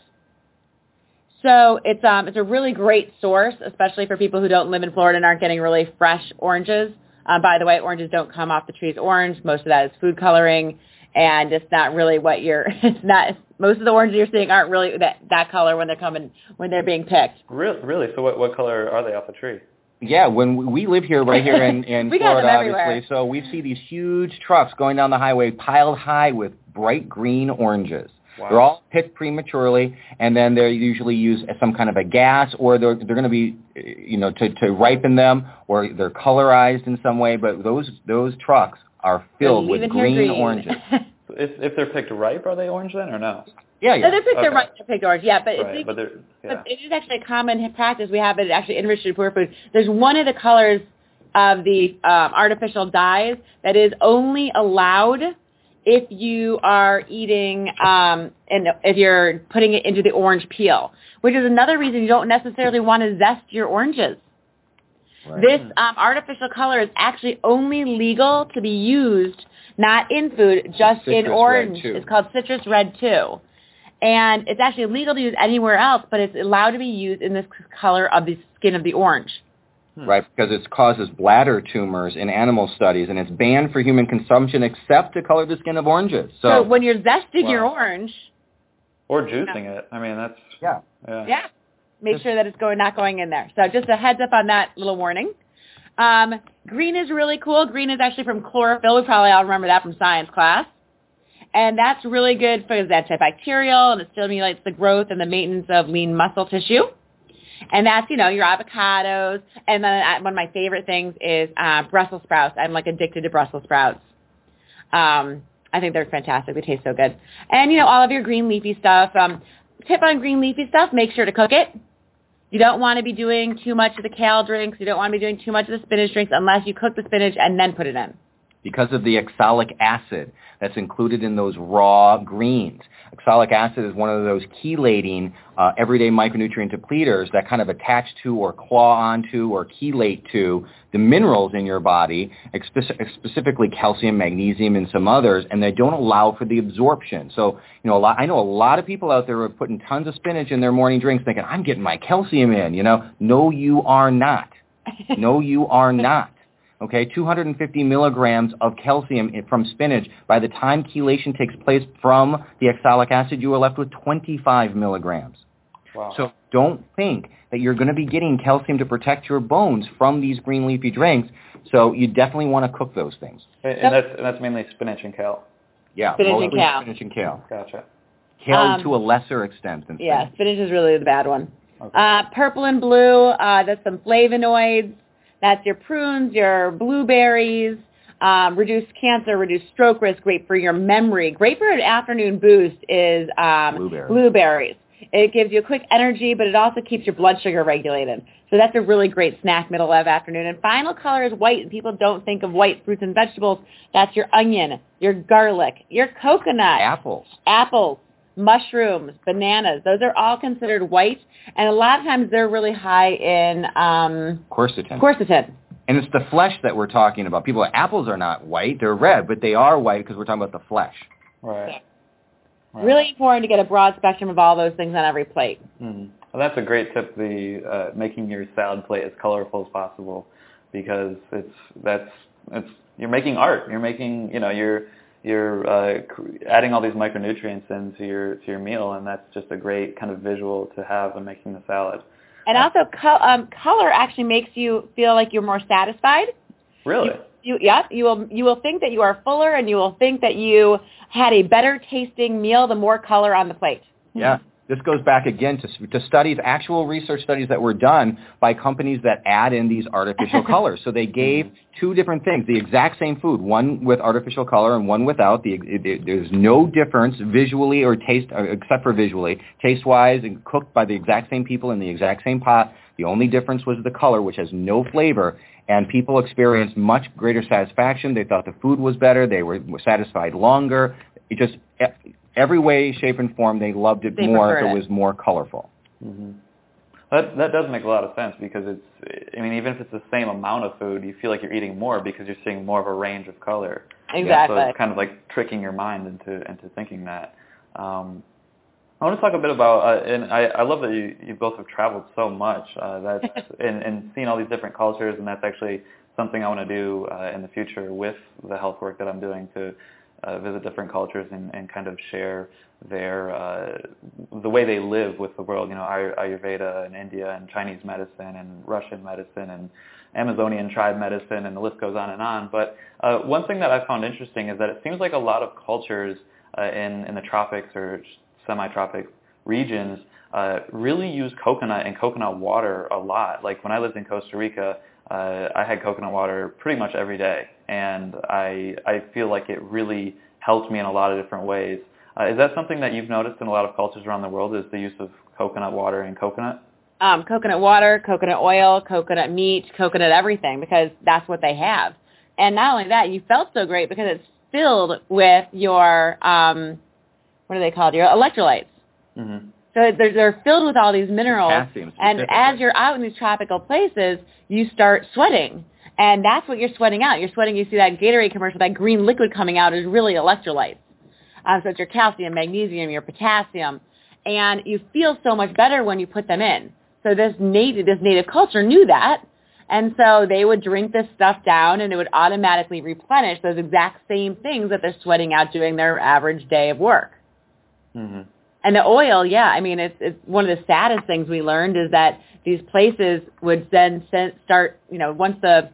So it's um it's a really great source, especially for people who don't live in Florida and aren't getting really fresh oranges. Um, by the way, oranges don't come off the trees orange. Most of that is food coloring, and it's not really what you're. It's not. Most of the oranges you're seeing aren't really that that color when they're coming when they're being picked. Really? Really? So what what color are they off the tree? Yeah, when we- we live here, right here in, in We got them Florida, obviously, so we see these huge trucks going down the highway piled high with bright green oranges. Wow. They're all picked prematurely, and then they usually use some kind of a gas, or they're they're going to be, uh, you know, to to ripen them, or they're colorized in some way. But those those trucks are filled with leaving here green, oranges. If if they're picked ripe, are they orange then or no? Yeah, yeah. they're picked. They're Okay. right. They're picked orange. Yeah, but right, it's, but yeah. But it is actually a common practice. We have it actually in Rich and Poor Food. There's one of the colors of the um, artificial dyes that is only allowed if you are eating um, and if you're putting it into the orange peel, which is another reason you don't necessarily want to zest your oranges. Right. This um, artificial color is actually only legal to be used not in food, just in orange. It's called citrus red 2. And it's actually illegal to use anywhere else, but it's allowed to be used in this color of the skin of the orange. right? Because it causes bladder tumors in animal studies, and it's banned for human consumption except to color the skin of oranges. So, So, when you're zesting your orange, Or juicing it. I mean, that's yeah, yeah. yeah, make sure that it's going not going in there. So just a heads up on that little warning. Um, green is really cool. Green is actually from chlorophyll. We probably all remember that from science class. And that's really good for it's antibacterial and it stimulates the growth and the maintenance of lean muscle tissue. And that's, you know, your avocados. And then uh, one of my favorite things is uh, Brussels sprouts. I'm like addicted to Brussels sprouts. Um, I think they're fantastic. They taste so good. And, you know, all of your green leafy stuff. Um, tip on green leafy stuff, make sure to cook it. You don't want to be doing too much of the kale drinks. You don't want to be doing too much of the spinach drinks unless you cook the spinach and then put it in. Because of the oxalic acid that's included in those raw greens. Oxalic acid is one of those chelating uh, everyday micronutrient depleters that kind of attach to or claw onto or chelate to the minerals in your body, specifically calcium, magnesium, and some others, and they don't allow for the absorption. So, you know, lot, I know a lot of people out there are putting tons of spinach in their morning drinks thinking, I'm getting my calcium in, you know. No, you are not. No, you are not. Okay, 250 milligrams of calcium from spinach. By the time chelation takes place from the oxalic acid, you are left with 25 milligrams. Wow. So don't think that you're going to be getting calcium to protect your bones from these green leafy drinks. So you definitely want to cook those things. and, and that's and that's mainly spinach and kale. Yeah, Spinach and kale. spinach and kale. Gotcha. Kale Um, to a lesser extent than spinach. Yeah, spinach. spinach is really the bad one. Okay. Uh, purple and blue, uh, that's some flavonoids. That's your prunes, your blueberries, um, reduce cancer, reduce stroke risk, great for your memory. Great for an afternoon boost is um, Blueberries. blueberries. It gives you a quick energy, but it also keeps your blood sugar regulated. So that's a really great snack middle of afternoon. And final color is white, and people don't think of white fruits and vegetables. That's your onion, your garlic, your coconut Apples. apples, mushrooms, bananas. Those are all considered white, and a lot of times they're really high in um, Quercetin. quercetin. and it's the flesh that we're talking about. People, apples are not white; they're red, but they are white because we're talking about the flesh. Right. Right. Really important to get a broad spectrum of all those things on every plate. Mhm. Well, that's a great tip. The uh, making your salad plate as colorful as possible, because it's that's it's you're making art. You're making you know you're you're uh, cr- adding all these micronutrients into your to your meal, and that's just a great kind of visual to have when making the salad. And also, co- um, color actually makes you feel like you're more satisfied. Really? You, yep, you will you will think that you are fuller, and you will think that you had a better tasting meal the more color on the plate. Yeah. This goes back again to, to studies, actual research studies that were done by companies that add in these artificial colors. So they gave two different things, the exact same food, one with artificial color and one without. The, it, it- there's no difference visually or taste, uh, except for visually, taste-wise, and cooked by the exact same people in the exact same pot. The only difference was the color, which has no flavor. And people experienced much greater satisfaction. They thought the food was better. They were, were satisfied longer. It just e- every way, shape, and form, they loved it They more if it it. was more colorful. hmm That that does make a lot of sense because it's I mean even if it's the same amount of food, you feel like you're eating more because you're seeing more of a range of color. Exactly. So it's kind of like tricking your mind into into thinking that. Um, I want to talk a bit about, uh, and I, I love that you, you both have traveled so much. Uh, that's and, and seen all these different cultures, and that's actually something I want to do uh, in the future with the health work that I'm doing to uh, visit different cultures and, and kind of share their uh, the way they live with the world. You know, Ayurveda and India and Chinese medicine and Russian medicine and Amazonian tribe medicine, and the list goes on and on. But uh, one thing that I found interesting is that it seems like a lot of cultures uh, in in the tropics or semi-tropic regions uh, really use coconut and coconut water a lot. Like when I lived in Costa Rica, uh, I had coconut water pretty much every day, and I I feel like it really helped me in a lot of different ways. Uh, is that something that you've noticed in a lot of cultures around the world? Is the use of coconut water and coconut? um, coconut water, coconut oil, coconut meat, coconut everything because that's what they have. And not only that, you felt so great because it's filled with your um, what are they called? Your electrolytes. Mm-hmm. So they're, they're filled with all these minerals. And as you're out in these tropical places, you start sweating. And that's what you're sweating out. You're sweating, you see that Gatorade commercial, that green liquid coming out is really electrolytes. Um, so it's your calcium, magnesium, your potassium. And you feel so much better when you put them in. So this native, this native culture knew that. And so they would drink this stuff down and it would automatically replenish those exact same things that they're sweating out doing their average day of work. Mm-hmm. And the oil, yeah, I mean, it's it's one of the saddest things we learned is that these places would then send, start, you know, once the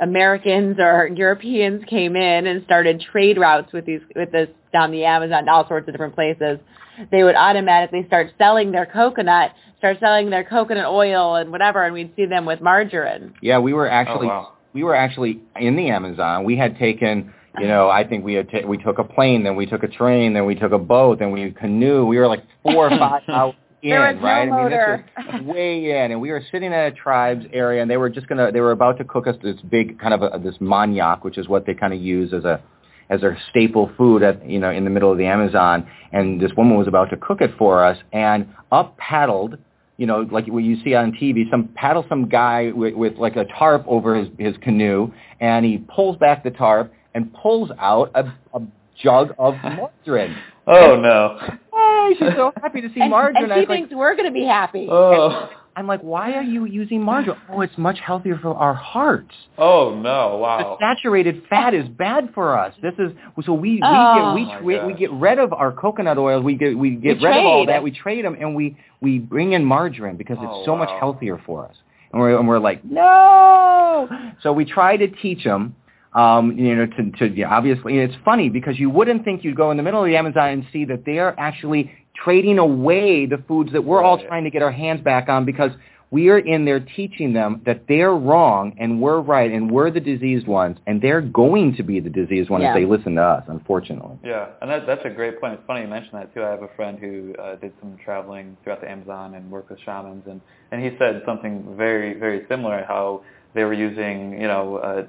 Americans or Europeans came in and started trade routes with these with this down the Amazon, all sorts of different places, they would automatically start selling their coconut, start selling their coconut oil and whatever, and we'd see them with margarine. Yeah, we were actually Oh, wow. we were actually in the Amazon. We had taken, you know, I think we had ta- we took a plane, then we took a train, then we took a boat, then we canoe. We were like four or five hours in, There was no right? I mean, this was way in, and we were sitting at a tribe's area, and they were just gonna they were about to cook us this big kind of a, this manioc, which is what they kind of use as a as their staple food at you know in the middle of the Amazon, and this woman was about to cook it for us, and up paddled you know, like what you see on TV, some paddle some guy with, with like a tarp over his, his canoe, and he pulls back the tarp and pulls out a, a jug of margarine. Oh no. Hey, she's so happy to see And, margarine. and she was like, thinks we're going to be happy. Oh. I'm like, why are you using margarine? Oh, it's much healthier for our hearts. Oh no! The Wow. saturated fat is bad for us. This is so we we Oh. get we Oh my we get rid of our coconut oil. We get we get We rid of all that. We trade them and we we bring in margarine because Oh, it's so much healthier for us. And we're and we're like no. So we try to teach them. Um, you know, to, to yeah, obviously, and it's funny because you wouldn't think you'd go in the middle of the Amazon and see that they are actually trading away the foods that we're all Right. trying to get our hands back on because we are in there teaching them that they're wrong and we're right and we're the diseased ones and they're going to be the diseased ones Yeah. if they listen to us, unfortunately. Yeah, and that, that's a great point. It's funny you mention that too. I have a friend who uh, did some traveling throughout the Amazon and worked with shamans, and and he said something very very similar. How they were using you know uh, gen-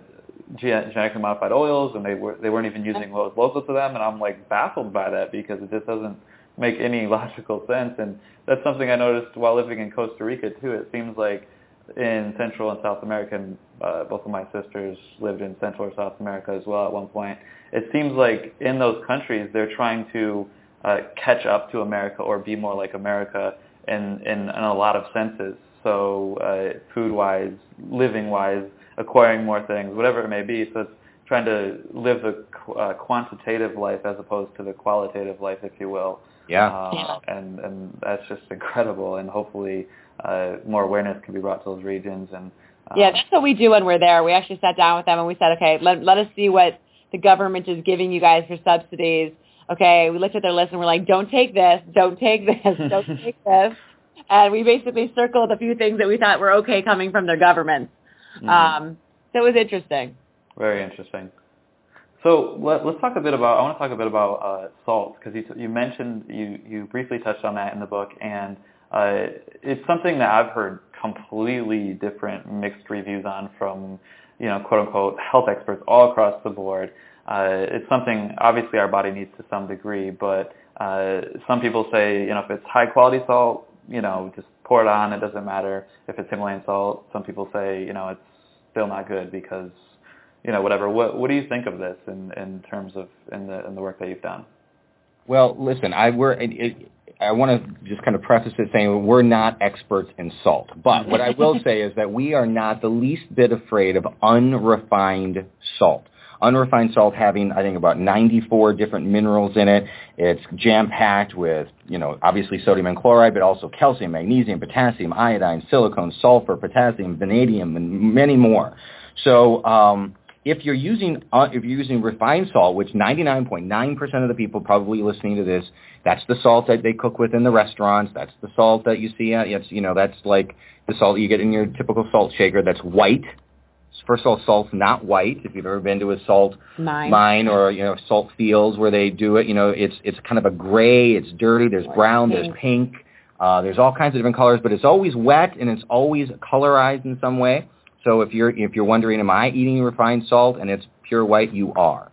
genetically modified oils, and they were they weren't even using what was local to them. And I'm like baffled by that because it just doesn't make any logical sense. And that's something I noticed while living in Costa Rica too. It seems like in Central and South America, and uh, both of my sisters lived in Central or South America as well at one point. It seems like in those countries they're trying to uh, catch up to America or be more like America in, in, in a lot of senses. So uh, food-wise, living-wise, acquiring more things, whatever it may be. So it's trying to live the qu- uh, quantitative life as opposed to the qualitative life, if you will. Yeah. Uh, Yeah. And and that's just incredible. And hopefully uh, more awareness can be brought to those regions. And um, Yeah, that's what we do when we're there. We actually sat down with them and we said, okay, let, let us see what the government is giving you guys for subsidies. Okay, we looked at their list and we're like, don't take this, don't take this, don't take this. And we basically circled a few things that we thought were okay coming from their governments. Mhm. Um, so it was interesting. Very interesting. So let, let's talk a bit about. I want to talk a bit about uh, salt because you, you mentioned you you briefly touched on that in the book, and uh, it's something that I've heard completely different mixed reviews on from you know quote unquote health experts all across the board. Uh, it's something obviously our body needs to some degree, but uh, some people say you know if it's high quality salt, you know just pour it on. It doesn't matter if it's Himalayan salt. Some people say you know it's still not good because you know, whatever. What what do you think of this in in terms of in the in the work that you've done? Well, listen, I we're it, it, I want to just kind of preface it saying we're not experts in salt, but what I will say is that we are not the least bit afraid of unrefined salt. Unrefined salt having, I think, about 94 different minerals in it. It's jam-packed with, you know, obviously sodium and chloride, but also calcium, magnesium, potassium, iodine, silicone, sulfur, potassium, vanadium, and many more. So um, if you're using uh, if you're using refined salt, which 99.9% of the people probably listening to this, that's the salt that they cook with in the restaurants. That's the salt that you see. At, it's you know that's like the salt you get in your typical salt shaker. That's white. First of all, salt's not white. If you've ever been to a salt Mine. mine or you know salt fields where they do it, you know it's it's kind of a gray. It's dirty. There's brown. There's pink. Uh, there's all kinds of different colors, but it's always wet and it's always colorized in some way. So if you're if you're wondering, am I eating refined salt and it's pure white? You are.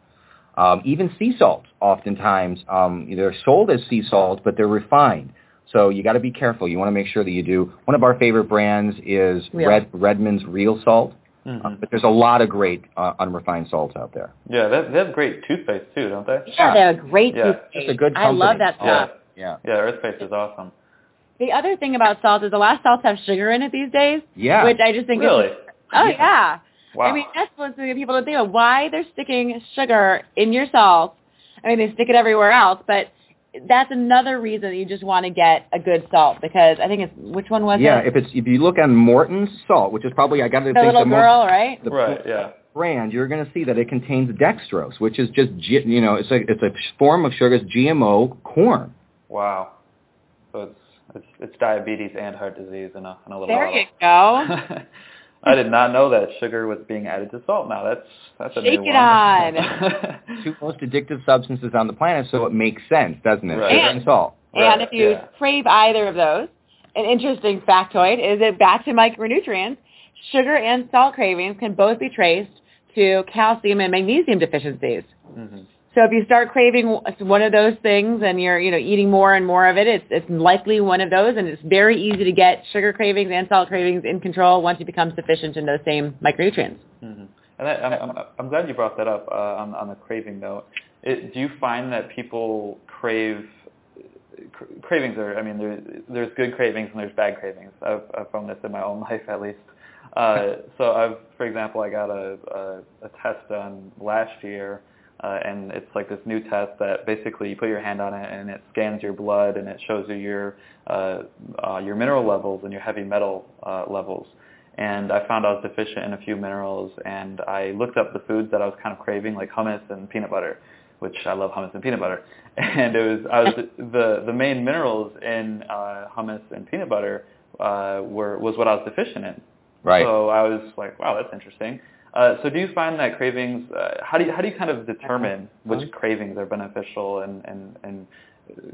Um, even sea salts, oftentimes, um, they're sold as sea salts, but they're refined. So you got to be careful. You want to make sure that you do. One of our favorite brands is. Red, Redmond's Real Salt. Mhm. Uh, but there's a lot of great uh, unrefined salts out there. Yeah, they, they have great toothpaste too, don't they? Yeah, they're a great Yeah. toothpaste. Just a good company. I love that stuff. Yeah. Yeah, Earthpaste is awesome. The other thing about salt is a lot of salts have sugar in it these days, Yeah. which I just think Really? is Oh yeah. Wow. I mean, that's what the people don't think of. Why they're sticking sugar in your salt. I mean, they stick it everywhere else, but that's another reason you just want to get a good salt because I think it's which one was yeah, it? Yeah, if it's if you look on Morton's salt, which is probably I got to the think little the most girl, right? the right, yeah. brand, you're going to see that it contains dextrose, which is just G- you know it's a it's a form of sugar, it's GMO corn. Wow. So it's it's it's diabetes and heart disease in a in a little There bottle. you go. I did not know that sugar was being added to salt. Now that's that's a Shake new it one. Two most addictive substances on the planet, so it makes sense, doesn't it? Right. Sugar and salt. and Right, if you yeah. crave either of those, an interesting factoid is that back to micronutrients, sugar and salt cravings can both be traced to calcium and magnesium deficiencies. Mhm. So if you start craving one of those things and you're, you know, eating more and more of it, it's, it's likely one of those and it's very easy to get sugar cravings and salt cravings in control once you become sufficient in those same micronutrients. Mhm. And I, I'm, I'm glad you brought that up uh, on on the craving note. It, do you find that people crave cr- cravings are? I mean, there's there's good cravings and there's bad cravings. I've I've found this in my own life at least. Uh, so I've, for example, I got a a, a test done last year. Uh, and it's like this new test that basically you put your hand on it and it scans your blood and it shows you your uh, uh, your mineral levels and your heavy metal uh, levels and I found I was deficient in a few minerals, and I looked up the foods that I was kind of craving, like hummus and peanut butter, which I love hummus and peanut butter. And it was I was the the main minerals in uh, hummus and peanut butter uh, were was what I was deficient in. Right. So I was like, wow, that's interesting. Uh, so do you find that cravings? Uh, how do you how do you kind of determine which cravings are beneficial and and and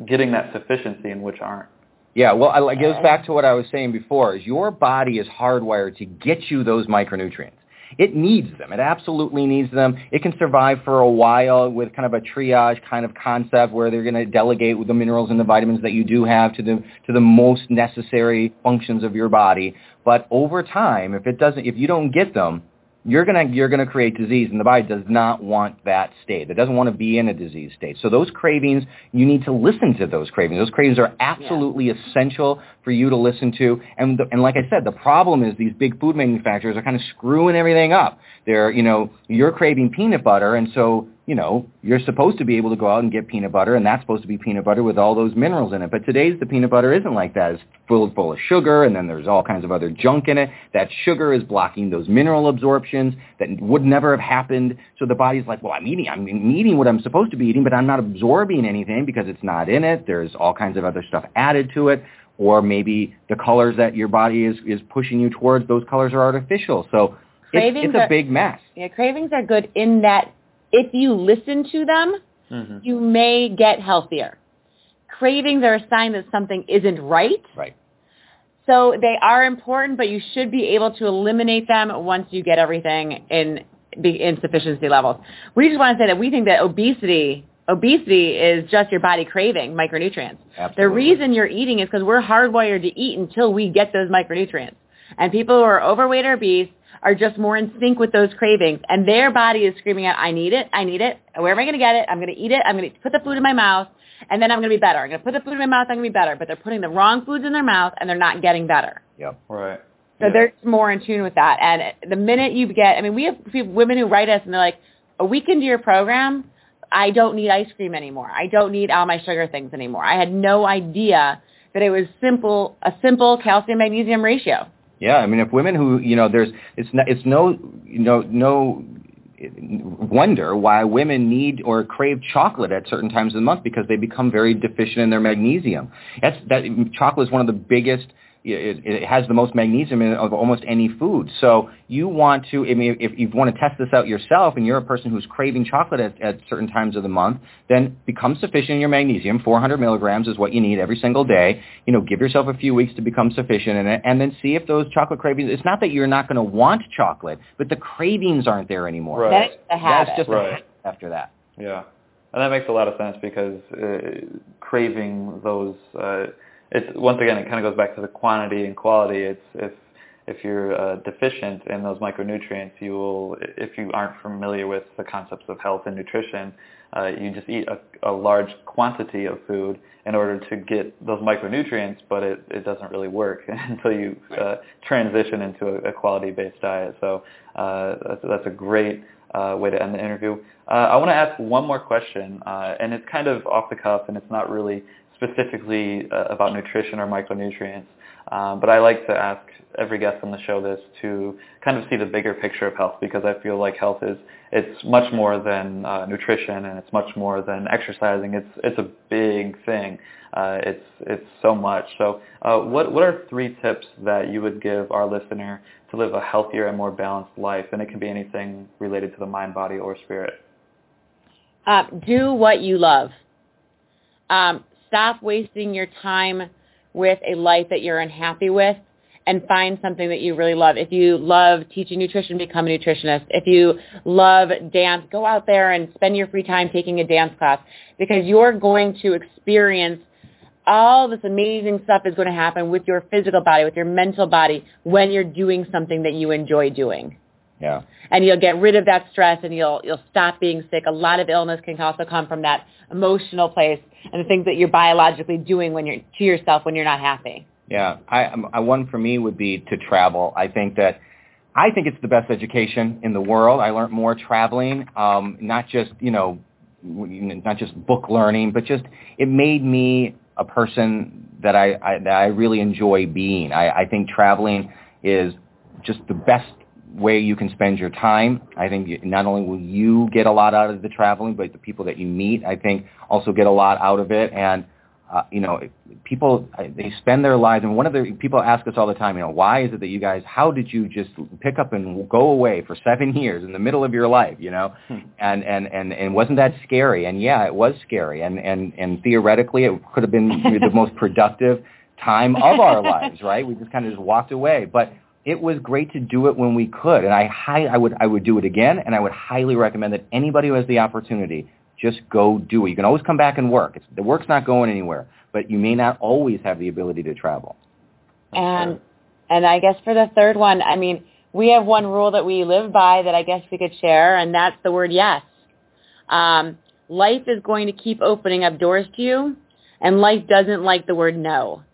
getting that sufficiency and which aren't? Yeah, well, it goes back to what I was saying before. Is your body is hardwired to get you those micronutrients. It needs them. It absolutely needs them. It can survive for a while with kind of a triage kind of concept where they're going to delegate the minerals and the vitamins that you do have to the to the most necessary functions of your body. But over time, if it doesn't, if you don't get them, you're gonna you're gonna create disease, and the body does not want that state. It doesn't want to be in a disease state. So those cravings, you need to listen to those cravings. Those cravings are absolutely essential for you to listen to. And the, and like I said, the problem is these big food manufacturers are kind of screwing everything up. They're you know you're craving peanut butter, and so you know you're supposed to be able to go out and get peanut butter, and that's supposed to be peanut butter with all those minerals in it. But today's the peanut butter isn't like that. It's full full of sugar, and then there's all kinds of other junk in it. That sugar is blocking those mineral absorptions that would never have happened. So the body's like, well, I'm eating, I'm eating what I'm supposed to be eating, but I'm not absorbing anything because it's not in it. There's all kinds of other stuff added to it. Or maybe the colors that your body is, is pushing you towards, those colors are artificial. So it's, it's a are- big mess. Yeah, cravings are good in that if you listen to them, Mm-hmm. you may get healthier. Cravings are a sign that something isn't right. Right. So they are important, but you should be able to eliminate them once you get everything in the insufficiency levels. We just want to say that we think that obesity obesity is just your body craving micronutrients. Absolutely. The reason you're eating is because we're hardwired to eat until we get those micronutrients. And people who are overweight or obese are just more in sync with those cravings. And their body is screaming out, I need it, I need it. Where am I going to get it? I'm going to eat it. I'm going to put the food in my mouth. And then I'm going to be better. I'm going to put the food in my mouth. I'm going to be better. But they're putting the wrong foods in their mouth and they're not getting better. Yep. Right. So Yeah. they're more in tune with that. And the minute you get, I mean, we have, we have women who write us and they're like, a week into your program, I don't need ice cream anymore. I don't need all my sugar things anymore. I had no idea that it was simple, a simple calcium magnesium ratio. Yeah, I mean, if women who you know, there's it's no, it's no you know no wonder why women need or crave chocolate at certain times of the month because they become very deficient in their magnesium. That's that chocolate is one of the biggest. It, it has the most magnesium in, of almost any food. So you want to, I mean, if you want to test this out yourself, and you're a person who's craving chocolate at, at certain times of the month, then become sufficient in your magnesium. 400 milligrams is what you need every single day. You know, give yourself a few weeks to become sufficient in it, and then see if those chocolate cravings. It's not that you're not going to want chocolate, but the cravings aren't there anymore. Right. That's the habit. That's just a Right. habit after that. Yeah, and that makes a lot of sense because uh, craving those, uh, it's once again it kind of goes back to the quantity and quality. It's if if you're uh, deficient in those micronutrients, you will, if you aren't familiar with the concepts of health and nutrition, uh, you just eat a, a large quantity of food in order to get those micronutrients, but it, it doesn't really work until you uh, transition into a, a quality-based diet. So uh, that's, that's a great uh, way to end the interview. Uh, I want to ask one more question, uh, and it's kind of off the cuff, and it's not really specifically uh, about nutrition or micronutrients. Um, but I like to ask every guest on the show this to kind of see the bigger picture of health because I feel like health is it's much more than uh, nutrition and it's much more than exercising. It's it's a big thing. Uh, it's it's so much. So uh, what what are three tips that you would give our listener to live a healthier and more balanced life? And it can be anything related to the mind, body, or spirit. Uh, do what you love. Um, stop wasting your time with a life that you're unhappy with and find something that you really love. If you love teaching nutrition, become a nutritionist. If you love dance, go out there and spend your free time taking a dance class because you're going to experience all this amazing stuff is going to happen with your physical body, with your mental body when you're doing something that you enjoy doing. Yeah. And you'll get rid of that stress and you'll you'll stop being sick. A lot of illness can also come from that emotional place and the things that you're biologically doing when you're to yourself when you're not happy. Yeah, I, I one for me would be to travel. I think that I think it's the best education in the world. I learned more traveling, um, not just you know, not just book learning, but just it made me a person that I, I that I really enjoy being. I, I think traveling is just the best way you can spend your time. I think not only will you get a lot out of the traveling, but the people that you meet, I think, also get a lot out of it. And uh, you know, people they spend their lives, and one of the people ask us all the time, you know, why is it that you guys? How did you just pick up and go away for seven years in the middle of your life? You know, hmm. and and and and wasn't that scary? And yeah, it was scary, and and and theoretically, it could have been the most productive time of our lives, right? We just kind of just walked away, but it was great to do it when we could, and I high, I would I would do it again, and I would highly recommend that anybody who has the opportunity just go do it. You can always come back and work. It's, the work's not going anywhere, but you may not always have the ability to travel. And and I guess for the third one, I mean, we have one rule that we live by that I guess we could share, and that's the word yes. Um, life is going to keep opening up doors to you, and life doesn't like the word no.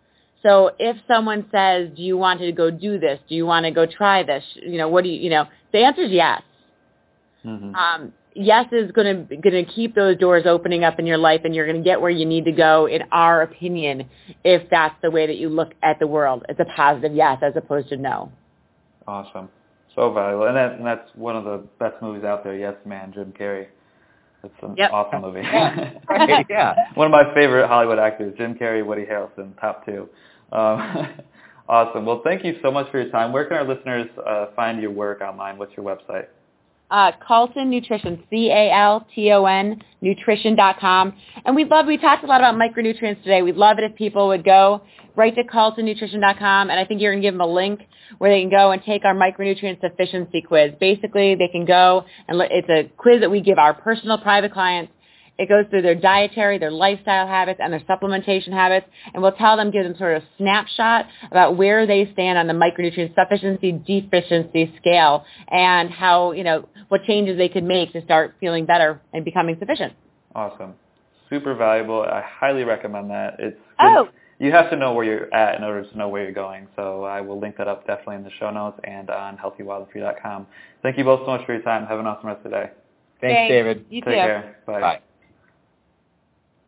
So if someone says, "Do you want to go do this? Do you want to go try this? You know, what do you, you know?" The answer is yes. Mm-hmm. Um, yes is going to going to keep those doors opening up in your life, and you're going to get where you need to go. In our opinion, if that's the way that you look at the world, it's a positive yes as opposed to no. Awesome, so valuable, and, that, and that's one of the best movies out there. Yes, man, Jim Carrey. It's an yep. awesome movie. yeah. One of my favorite Hollywood actors, Jim Carrey, Woody Harrelson, top two. Um, awesome. Well, thank you so much for your time. Where can our listeners uh, find your work online? What's your website? Uh, Calton Nutrition, C-A-L-T-O-N, nutrition.com. And we'd love, we talked a lot about micronutrients today. We'd love it if people would go right to caltonnutrition.com, and I think you're going to give them a link where they can go and take our micronutrient sufficiency quiz. Basically, they can go, and it's a quiz that we give our personal private clients it goes through their dietary, their lifestyle habits, and their supplementation habits, and we'll tell them, give them sort of a snapshot about where they stand on the micronutrient sufficiency deficiency scale and how, you know, what changes they could make to start feeling better and becoming sufficient. Awesome. Super valuable. I highly recommend that. It's good. Oh. You have to know where you're at in order to know where you're going. So I will link that up definitely in the show notes and on healthywildandfree.com. Thank you both so much for your time. Have an awesome rest of the day. Thanks, Thanks. David. You Take too. care. Bye. Bye.